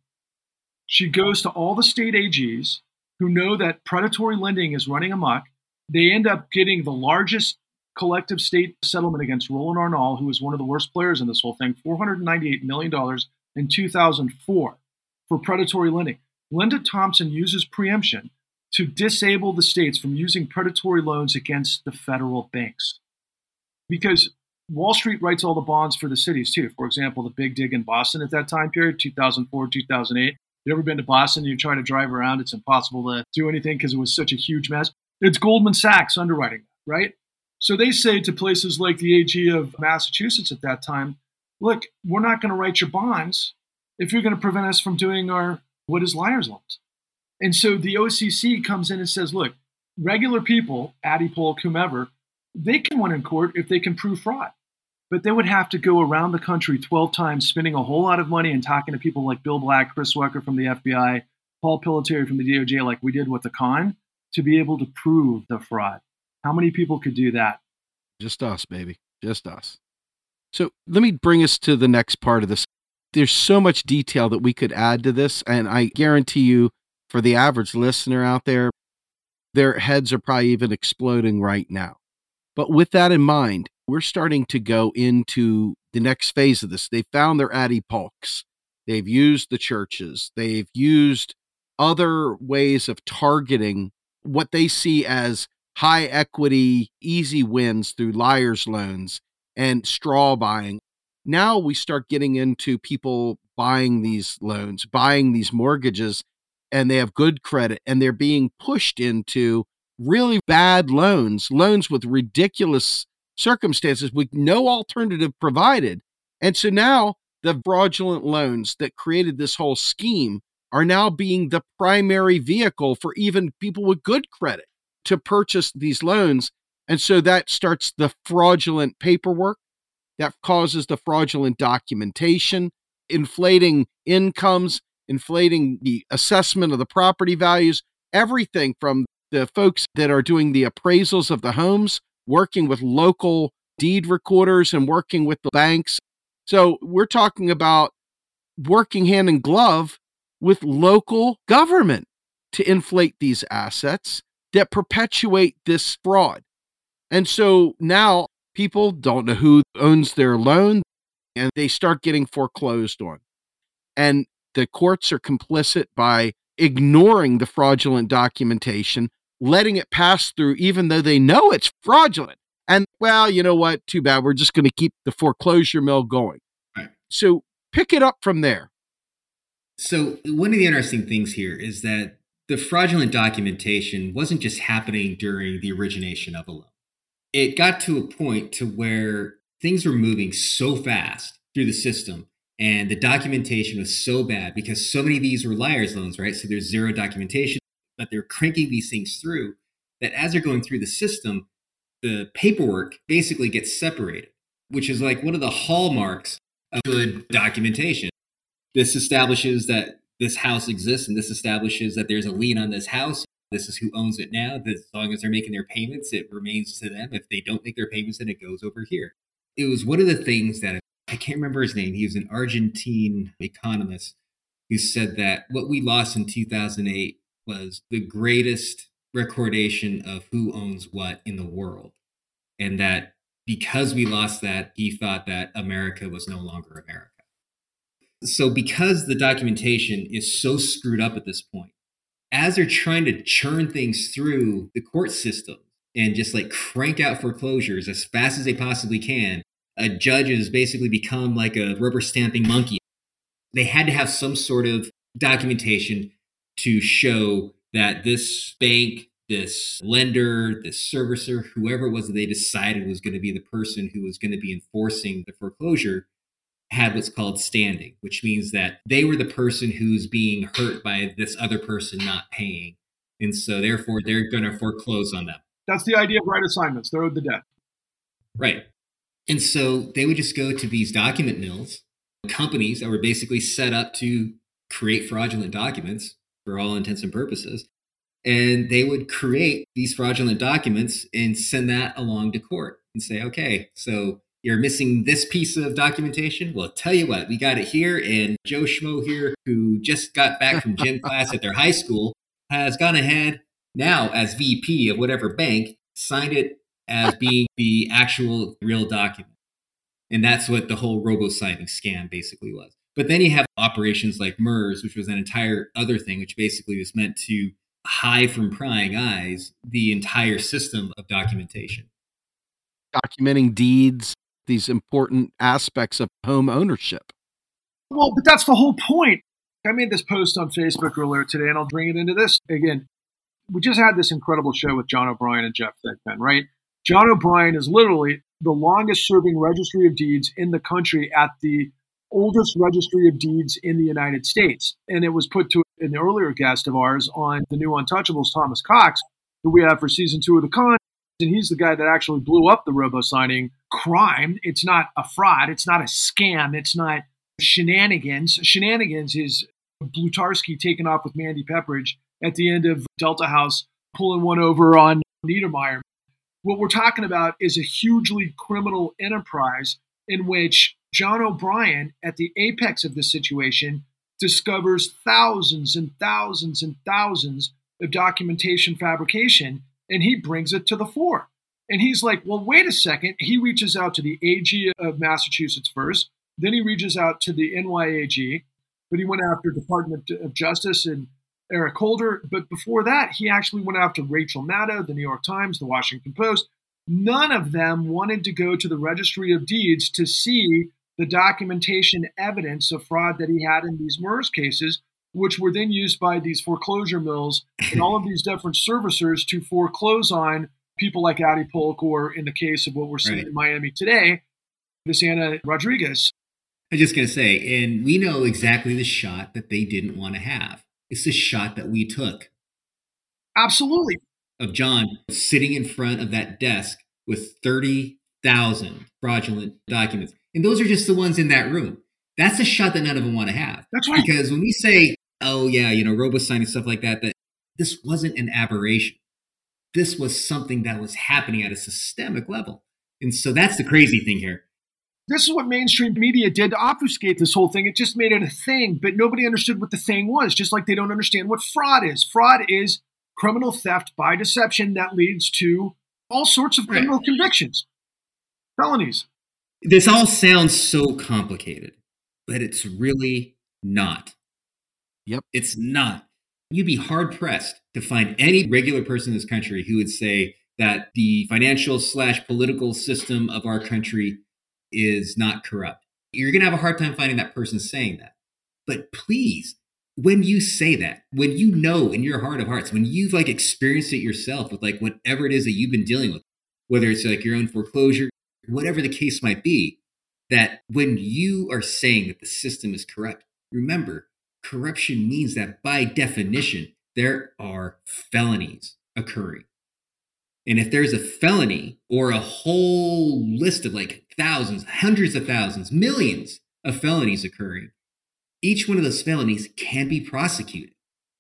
She goes to all the state AGs who know that predatory lending is running amok. They end up getting the largest collective state settlement against Roland Arnall, who was one of the worst players in this whole thing, $498 million in 2004 for predatory lending. Linda Thompson uses preemption to disable the states from using predatory loans against the federal banks. Because Wall Street writes all the bonds for the cities too. For example, the big dig in Boston at that time period, 2004, 2008, you ever been to Boston? and You try to drive around, it's impossible to do anything because it was such a huge mess. It's Goldman Sachs underwriting, right? So they say to places like the AG of Massachusetts at that time, look, we're not going to write your bonds if you're going to prevent us from doing our what is liar's loans. And so the OCC comes in and says, look, regular people, Addie Polk, whomever, they can win in court if they can prove fraud but they would have to go around the country 12 times, spending a whole lot of money and talking to people like Bill Black, Chris Swecker from the FBI, Paul Pelletier from the DOJ, like we did with the con, to be able to prove the fraud. How many people could do that? Just us, baby. Just us. So let me bring us to the next part of this. There's so much detail that we could add to this. And I guarantee you, for the average listener out there, their heads are probably even exploding right now. But with that in mind, we're starting to go into the next phase of this. They found their Addie Polks. They've used the churches. They've used other ways of targeting what they see as high equity, easy wins through liar's loans and straw buying. Now we start getting into people buying these loans, buying these mortgages, and they have good credit and they're being pushed into really bad loans, loans with ridiculous circumstances with no alternative provided. And so now the fraudulent loans that created this whole scheme are now being the primary vehicle for even people with good credit to purchase these loans. And so that starts the fraudulent paperwork that causes the fraudulent documentation, inflating incomes, inflating the assessment of the property values, everything from the folks that are doing the appraisals of the homes working with local deed recorders and working with the banks. So we're talking about working hand in glove with local government to inflate these assets that perpetuate this fraud. And so now people, don't know who owns their loan, and they start getting foreclosed on. And the courts are complicit by ignoring the fraudulent documentation, letting it pass through, even though they know it's fraudulent. And well, you know what? Too bad. We're just going to keep the foreclosure mill going. Right. So pick it up from there. So, one of the interesting things here is that the fraudulent documentation wasn't just happening during the origination of a loan. It got to a point to where things were moving so fast through the system and the documentation was so bad because so many of these were liars loans, right? So there's zero documentation, but they're cranking these things through that as they're going through the system, the paperwork basically gets separated, which is like one of the hallmarks of good documentation. This establishes that this house exists and this establishes that there's a lien on this house. This is who owns it now. That as long as they're making their payments, it remains to them. If they don't make their payments, then it goes over here. It was one of the things that I can't remember his name. He was an Argentine economist who said that what we lost in 2008 was the greatest recordation of who owns what in the world. And that because we lost that, he thought that America was no longer America. So, because the documentation is so screwed up at this point, as they're trying to churn things through the court system and just like crank out foreclosures as fast as they possibly can, a judge has basically become like a rubber stamping monkey. They had to have some sort of documentation to show that this bank, this lender, this servicer, whoever it was that they decided was going to be the person who was going to be enforcing the foreclosure had what's called standing, which means that they were the person who's being hurt by this other person not paying. And so therefore they're going to foreclose on them. That's the idea of right assignments. They're owed the debt. Right. And so they would just go to these document mills, companies that were basically set up to create fraudulent documents for all intents and purposes. And they would create these fraudulent documents and send that along to court and say, okay, so you're missing this piece of documentation. Well, tell you what, we got it here. And Joe Schmo here, who just got back from gym class at their high school, has gone ahead now as VP of whatever bank, signed it as being the actual real document. And that's what the whole robo signing scam basically was. But then you have operations like MERS, which was an entire other thing, which basically was meant to hide from prying eyes the entire system of documentation. Documenting deeds, these important aspects of home ownership. Well, but that's the whole point. I made this post on Facebook earlier today, and I'll bring it into this again. We just had this incredible show with John O'Brien and Jeff Thigpen, right? John O'Brien is literally the longest serving registry of deeds in the country at the oldest registry of deeds in the United States. And it was put to an earlier guest of ours on the new Untouchables, Thomas Cox, who we have for season two of The Con. And he's the guy that actually blew up the robo signing crime. It's not a fraud, it's not a scam, it's not shenanigans. Shenanigans is Blutarsky taking off with Mandy Pepperidge at the end of Delta House, pulling one over on Niedermeyer. What we're talking about is a hugely criminal enterprise in which John O'Brien, at the apex of the situation, discovers thousands and thousands and thousands of documentation fabrication and he brings it to the fore. And he's like, well, wait a second. He reaches out to the AG of Massachusetts first, then he reaches out to the NYAG, but he went after Department of Justice and Eric Holder. But before that, he actually went after Rachel Maddow, the New York Times, the Washington Post. None of them wanted to go to the Registry of Deeds to see the documentation evidence of fraud that he had in these MERS cases, which were then used by these foreclosure mills and all of these different servicers to foreclose on people like Addie Polk, or in the case of what we're seeing right. in Miami today, this Anna Rodriguez. I was just going to say, and we know exactly the shot that they didn't want to have. It's the shot that we took. Absolutely. Of John sitting in front of that desk with 30,000 fraudulent documents. And those are just the ones in that room. That's a shot that none of them want to have. That's right. Because when we say, oh, yeah, you know, robo signing stuff like that, that this wasn't an aberration. This was something that was happening at a systemic level. And so that's the crazy thing here. This is what mainstream media did to obfuscate this whole thing. It just made it a thing, but nobody understood what the thing was, just like they don't understand what fraud is. Fraud is criminal theft by deception that leads to all sorts of criminal right. convictions. felonies. This all sounds so complicated, but it's really not. Yep. It's not. You'd be hard pressed to find any regular person in this country who would say that the financial slash political system of our country is not corrupt. You're going to have a hard time finding that person saying that. But please, when you say that, when you know in your heart of hearts, when you've like experienced it yourself with like whatever it is that you've been dealing with, whether it's like your own foreclosure, whatever the case might be, that when you are saying that the system is corrupt, remember, corruption means that by definition, there are felonies occurring. And if there's a felony or a whole list of like thousands, hundreds of thousands, millions of felonies occurring, each one of those felonies can be prosecuted.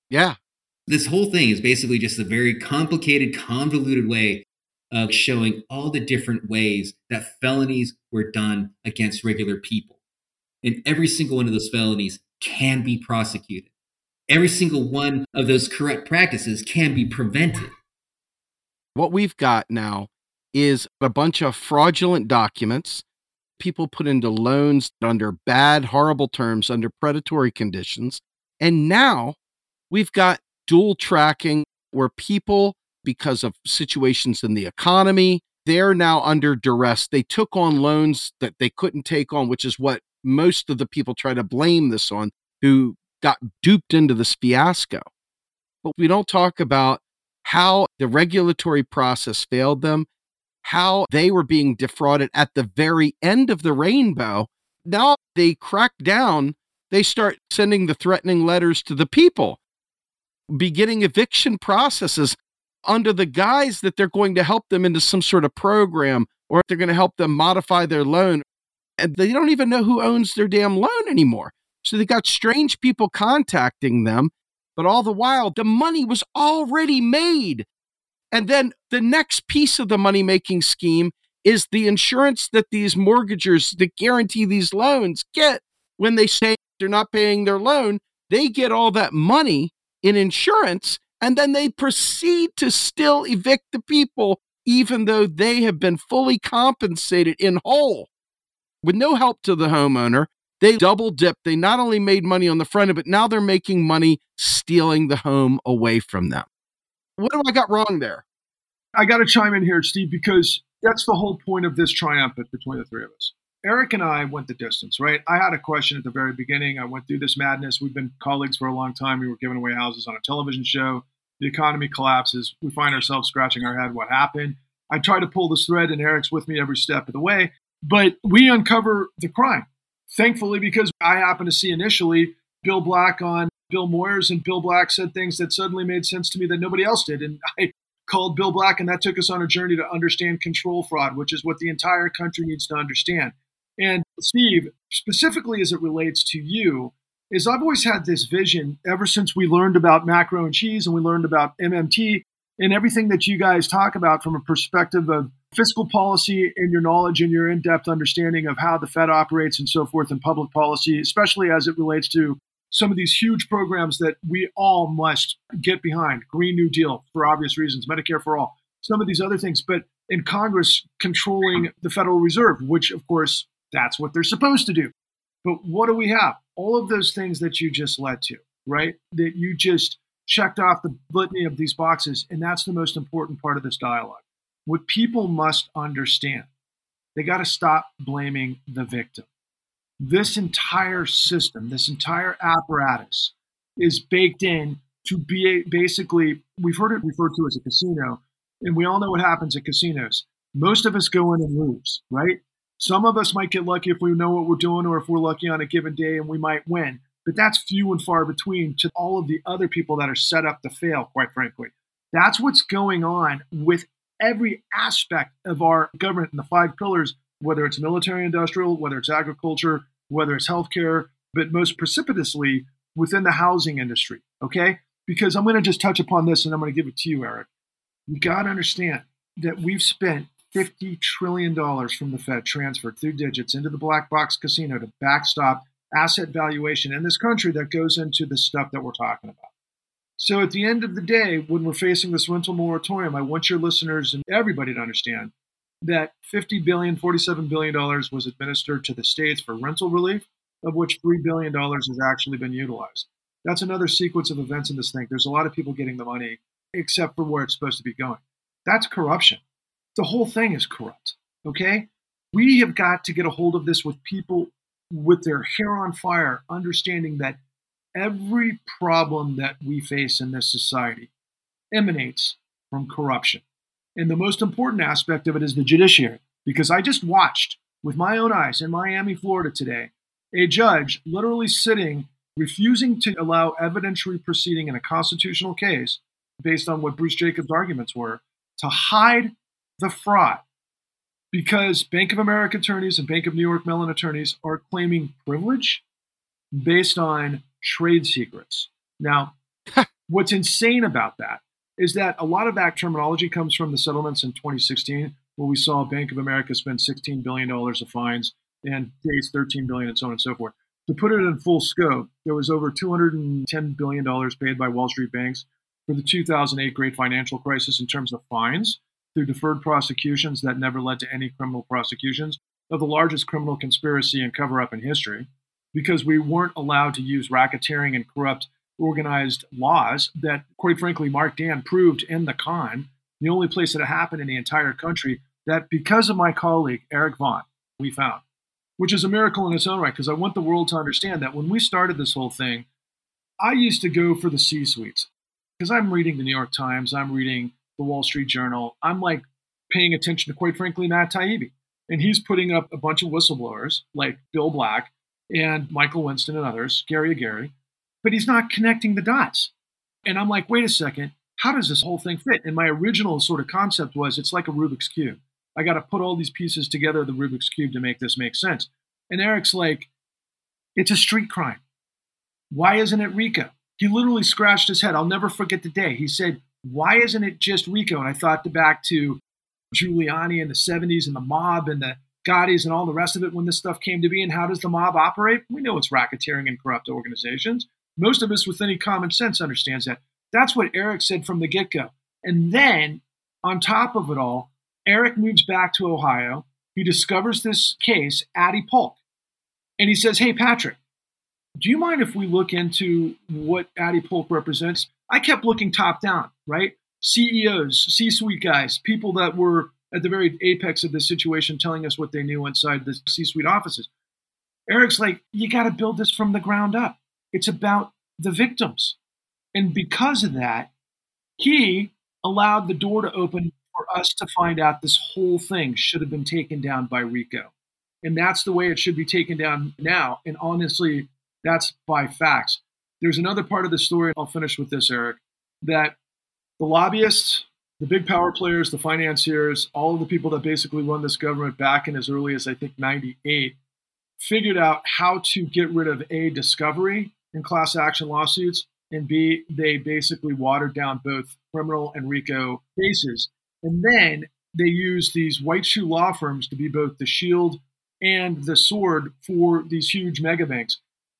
Yeah. This whole thing is basically just a very complicated, convoluted way of showing all the different ways that felonies were done against regular people. And every single one of those felonies can be prosecuted. Every single one of those corrupt practices can be prevented. What we've got now is a bunch of fraudulent documents people put into loans under bad, horrible terms, under predatory conditions. And now we've got dual tracking where people, because of situations in the economy, they're now under duress. They took on loans that they couldn't take on, which is what most of the people try to blame this on, who got duped into this fiasco. But we don't talk about how the regulatory process failed them how they were being defrauded at the very end of the rainbow. Now they crack down, they start sending the threatening letters to the people, beginning eviction processes under the guise that they're going to help them into some sort of program or they're going to help them modify their loan. And they don't even know who owns their damn loan anymore. So they got strange people contacting them, but all the while, the money was already made. And then the next piece of the money making scheme is the insurance that these mortgagers that guarantee these loans get when they say they're not paying their loan. They get all that money in insurance and then they proceed to still evict the people, even though they have been fully compensated in whole. With no help to the homeowner, they double dipped. They not only made money on the front of it, now they're making money stealing the home away from them. What have I got wrong there? I got to chime in here, Steve, because that's the whole point of this triumphant between the three of us. Eric and I went the distance, right? I had a question at the very beginning. I went through this madness. We've been colleagues for a long time. We were giving away houses on a television show. The economy collapses. We find ourselves scratching our head. What happened? I try to pull this thread, and Eric's with me every step of the way. But we uncover the crime, thankfully, because I happened to see initially Bill Black on Bill Moyers, and Bill Black said things that suddenly made sense to me that nobody else did. And I called Bill Black, and that took us on a journey to understand control fraud, which is what the entire country needs to understand. And Steve, specifically as it relates to you, is I've always had this vision ever since we learned about macro and cheese and we learned about MMT and everything that you guys talk about from a perspective of fiscal policy and your knowledge and your in-depth understanding of how the Fed operates and so forth and public policy, especially as it relates to some of these huge programs that we all must get behind Green New Deal for obvious reasons, Medicare for all, some of these other things. But in Congress controlling the Federal Reserve, which of course that's what they're supposed to do. But what do we have? All of those things that you just led to, right? That you just checked off the litany of these boxes. And that's the most important part of this dialogue. What people must understand, they got to stop blaming the victim this entire system, this entire apparatus is baked in to be basically, we've heard it referred to as a casino, and we all know what happens at casinos. Most of us go in and lose, right? Some of us might get lucky if we know what we're doing or if we're lucky on a given day and we might win, but that's few and far between to all of the other people that are set up to fail, quite frankly. That's what's going on with every aspect of our government and the five pillars whether it's military industrial, whether it's agriculture, whether it's healthcare, but most precipitously within the housing industry. Okay? Because I'm going to just touch upon this and I'm going to give it to you, Eric. You got to understand that we've spent $50 trillion from the Fed transferred through digits into the black box casino to backstop asset valuation in this country that goes into the stuff that we're talking about. So at the end of the day, when we're facing this rental moratorium, I want your listeners and everybody to understand that $50 billion, $47 billion was administered to the states for rental relief, of which 3 billion dollars has actually been utilized. That's another sequence of events in this thing. There's a lot of people getting the money except for where it's supposed to be going. That's corruption. The whole thing is corrupt. Okay? We have got to get a hold of this with people with their hair on fire, understanding that every problem that we face in this society emanates from corruption. And the most important aspect of it is the judiciary, because I just watched with my own eyes in Miami, Florida today, a judge literally sitting, refusing to allow evidentiary proceeding in a constitutional case based on what Bruce Jacobs' arguments were to hide the fraud because Bank of America attorneys and Bank of New York Mellon attorneys are claiming privilege based on trade secrets. Now, what's insane about that is that a lot of that terminology comes from the settlements in 2016, where we saw Bank of America spend 16 billion dollars of fines and face 13 billion and so on and so forth. To put it in full scope, there was over 210 billion dollars paid by Wall Street banks for the 2008 great financial crisis in terms of fines through deferred prosecutions that never led to any criminal prosecutions of the largest criminal conspiracy and cover up in history because we weren't allowed to use racketeering and corrupt organized laws that, quite frankly, Marc Dann proved in the con, the only place that it happened in the entire country, that because of my colleague, Eric Vaughn, we found, which is a miracle in its own right, because I want the world to understand that when we started this whole thing, I used to go for the C suites because I'm reading the New York Times, I'm reading the Wall Street Journal, I'm like paying attention to, quite frankly, Matt Taibbi. And he's putting up a bunch of whistleblowers like Bill Black and Michael Winston and others, Gary Gary, but he's not connecting the dots. And I'm like, wait a second, how does this whole thing fit? And my original sort of concept was it's like a Rubik's Cube. I got to put all these pieces together, the Rubik's Cube, to make this make sense. And Eric's like, it's a street crime. Why isn't it RICO? He literally scratched his head. I'll never forget the day. He said, Why isn't it just RICO? And I thought back to Giuliani in the 70s and the mob and the Gottis and all the rest of it when this stuff came to be. And how does the mob operate? We know it's racketeering and corrupt organizations. Most of us with any common sense understands that. That's what Eric said from the get go. And then, on top of it all, Eric moves back to Ohio. He discovers this case, Addie Polk. And he says, Hey, Patrick, do you mind if we look into what Addie Polk represents? I kept looking top down, right? CEOs, C suite guys, people that were at the very apex of this situation telling us what they knew inside the C suite offices. Eric's like, you got to build this from the ground up. It's about the victims. And because of that, he allowed the door to open for us to find out this whole thing should have been taken down by RICO. And that's the way it should be taken down now. And honestly, that's by facts. There's another part of the story, I'll finish with this, Eric, that the lobbyists, the big power players, the financiers, all of the people that basically run this government back in as early as I think 98 figured out how to get rid of A, discovery in class action lawsuits, and B, they basically watered down both criminal and RICO cases. And then they used these white shoe law firms to be both the shield and the sword for these huge mega banks.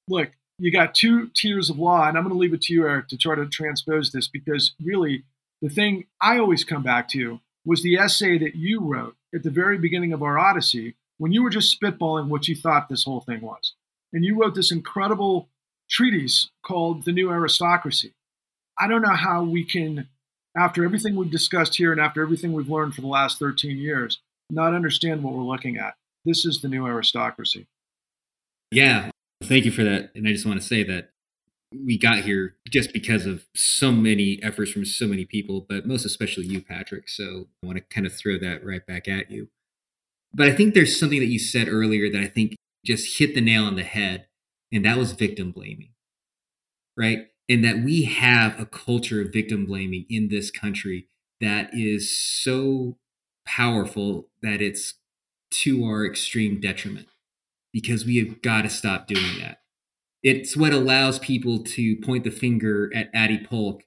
Look, you got two tiers of law, and I'm going to leave it to you, Eric, to try to transpose this because really the thing I always come back to was the essay that you wrote at the very beginning of our Odyssey when you were just spitballing what you thought this whole thing was. And you wrote this incredible treatise called The New Aristocracy. I don't know how we can, after everything we've discussed here and after everything we've learned for the last 13 years, not understand what we're looking at. This is the new aristocracy. Yeah, thank you for that. And I just want to say that we got here just because of so many efforts from so many people, but most especially you, Patrick. So I want to kind of throw that right back at you. But I think there's something that you said earlier that I think just hit the nail on the head, and that was victim blaming, right? And that we have a culture of victim blaming in this country that is so powerful that it's to our extreme detriment because we have got to stop doing that. It's what allows people to point the finger at Addie Polk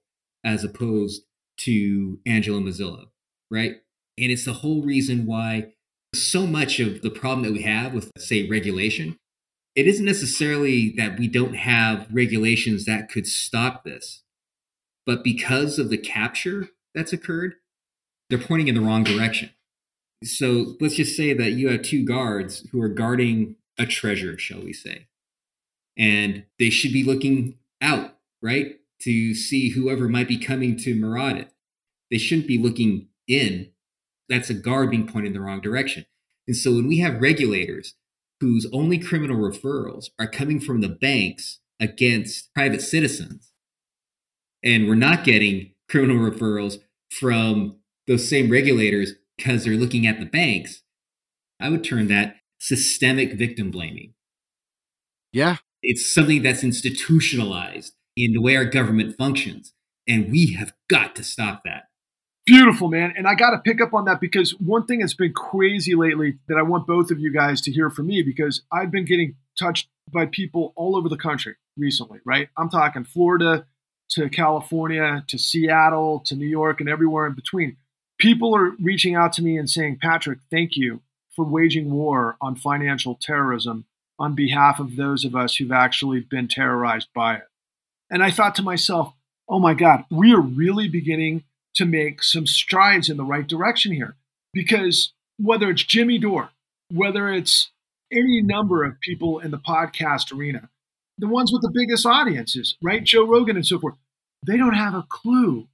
as opposed to Angelo Mozilo, right? And it's the whole reason why so much of the problem that we have with, say, regulation, it isn't necessarily that we don't have regulations that could stop this, but because of the capture that's occurred, they're pointing in the wrong direction. So let's just say that you have two guards who are guarding a treasure, shall we say. And they should be looking out, right? To see whoever might be coming to maraud it. They shouldn't be looking in. That's a guard being pointed in the wrong direction. And so when we have regulators whose only criminal referrals are coming from the banks against private citizens, and we're not getting criminal referrals from those same regulators because they're looking at the banks, I would turn that systemic victim blaming. Yeah. It's something that's institutionalized in the way our government functions. And we have got to stop that. Beautiful, man. And I got to pick up on that because one thing that's been crazy lately that I want both of you guys to hear from me because I've been getting touched by people all over the country recently, right? I'm talking Florida to California to Seattle to New York and everywhere in between. People are reaching out to me and saying, Patrick, thank you for waging war on financial terrorism on behalf of those of us who've actually been terrorized by it. And I thought to myself, oh my God, we are really beginning to make some strides in the right direction here. Because whether it's Jimmy Dore, whether it's any number of people in the podcast arena, the ones with the biggest audiences, right? Joe Rogan and so forth, they don't have a clue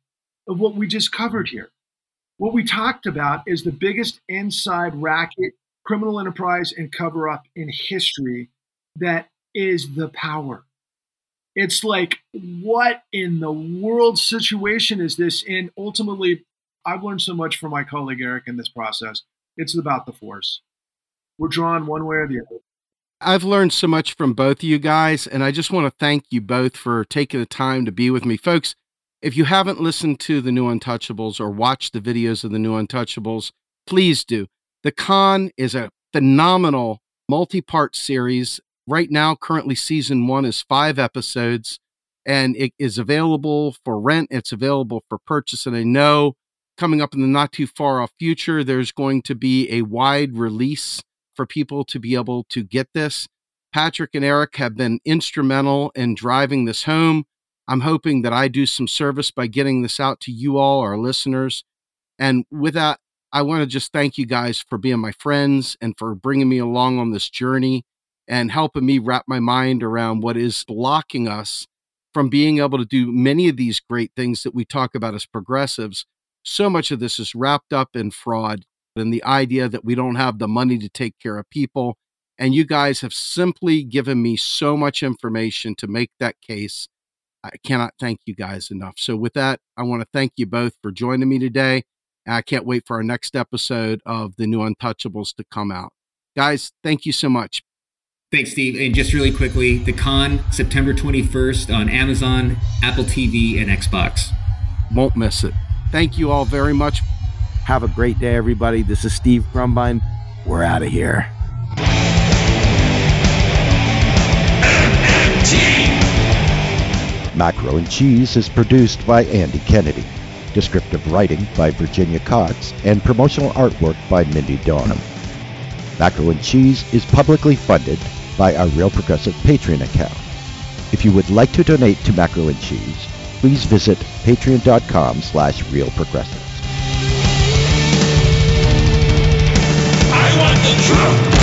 of what we just covered here. What we talked about is the biggest inside racket, criminal enterprise, and cover up in history that is the power. It's like, what in the world situation is this? And ultimately, I've learned so much from my colleague Eric in this process. It's about the force. We're drawn one way or the other. I've learned so much from both of you guys, and I just want to thank you both for taking the time to be with me. Folks, if you haven't listened to the new Untouchables or watched the videos of the new Untouchables, please do. The Con is a phenomenal multi part series right now, currently, season one is five episodes and it is available for rent. It's available for purchase. And I know coming up in the not too far off future, there's going to be a wide release for people to be able to get this. Patrick and Eric have been instrumental in driving this home. I'm hoping that I do some service by getting this out to you all, our listeners. And with that, I want to just thank you guys for being my friends and for bringing me along on this journey and helping me wrap my mind around what is blocking us from being able to do many of these great things that we talk about as progressives. So much of this is wrapped up in fraud and the idea that we don't have the money to take care of people. And you guys have simply given me so much information to make that case. I cannot thank you guys enough. So, with that, I want to thank you both for joining me today. I can't wait for our next episode of the new Untouchables to come out. Guys, thank you so much. Thanks, Steve. And just really quickly, The Con, September 21st on Amazon, Apple TV, and Xbox. Won't miss it. Thank you all very much. Have a great day, everybody. This is Steve Grumbine. We're out of here. Macro and Cheese is produced by Andy Kennedy. Descriptive writing by Virginia Cox and promotional artwork by Mindy Donham. Macro and Cheese is publicly funded by our Real Progressive Patreon account. If you would like to donate to Macro and Cheese, please visit patreon.com slash realprogressives. I want the truth.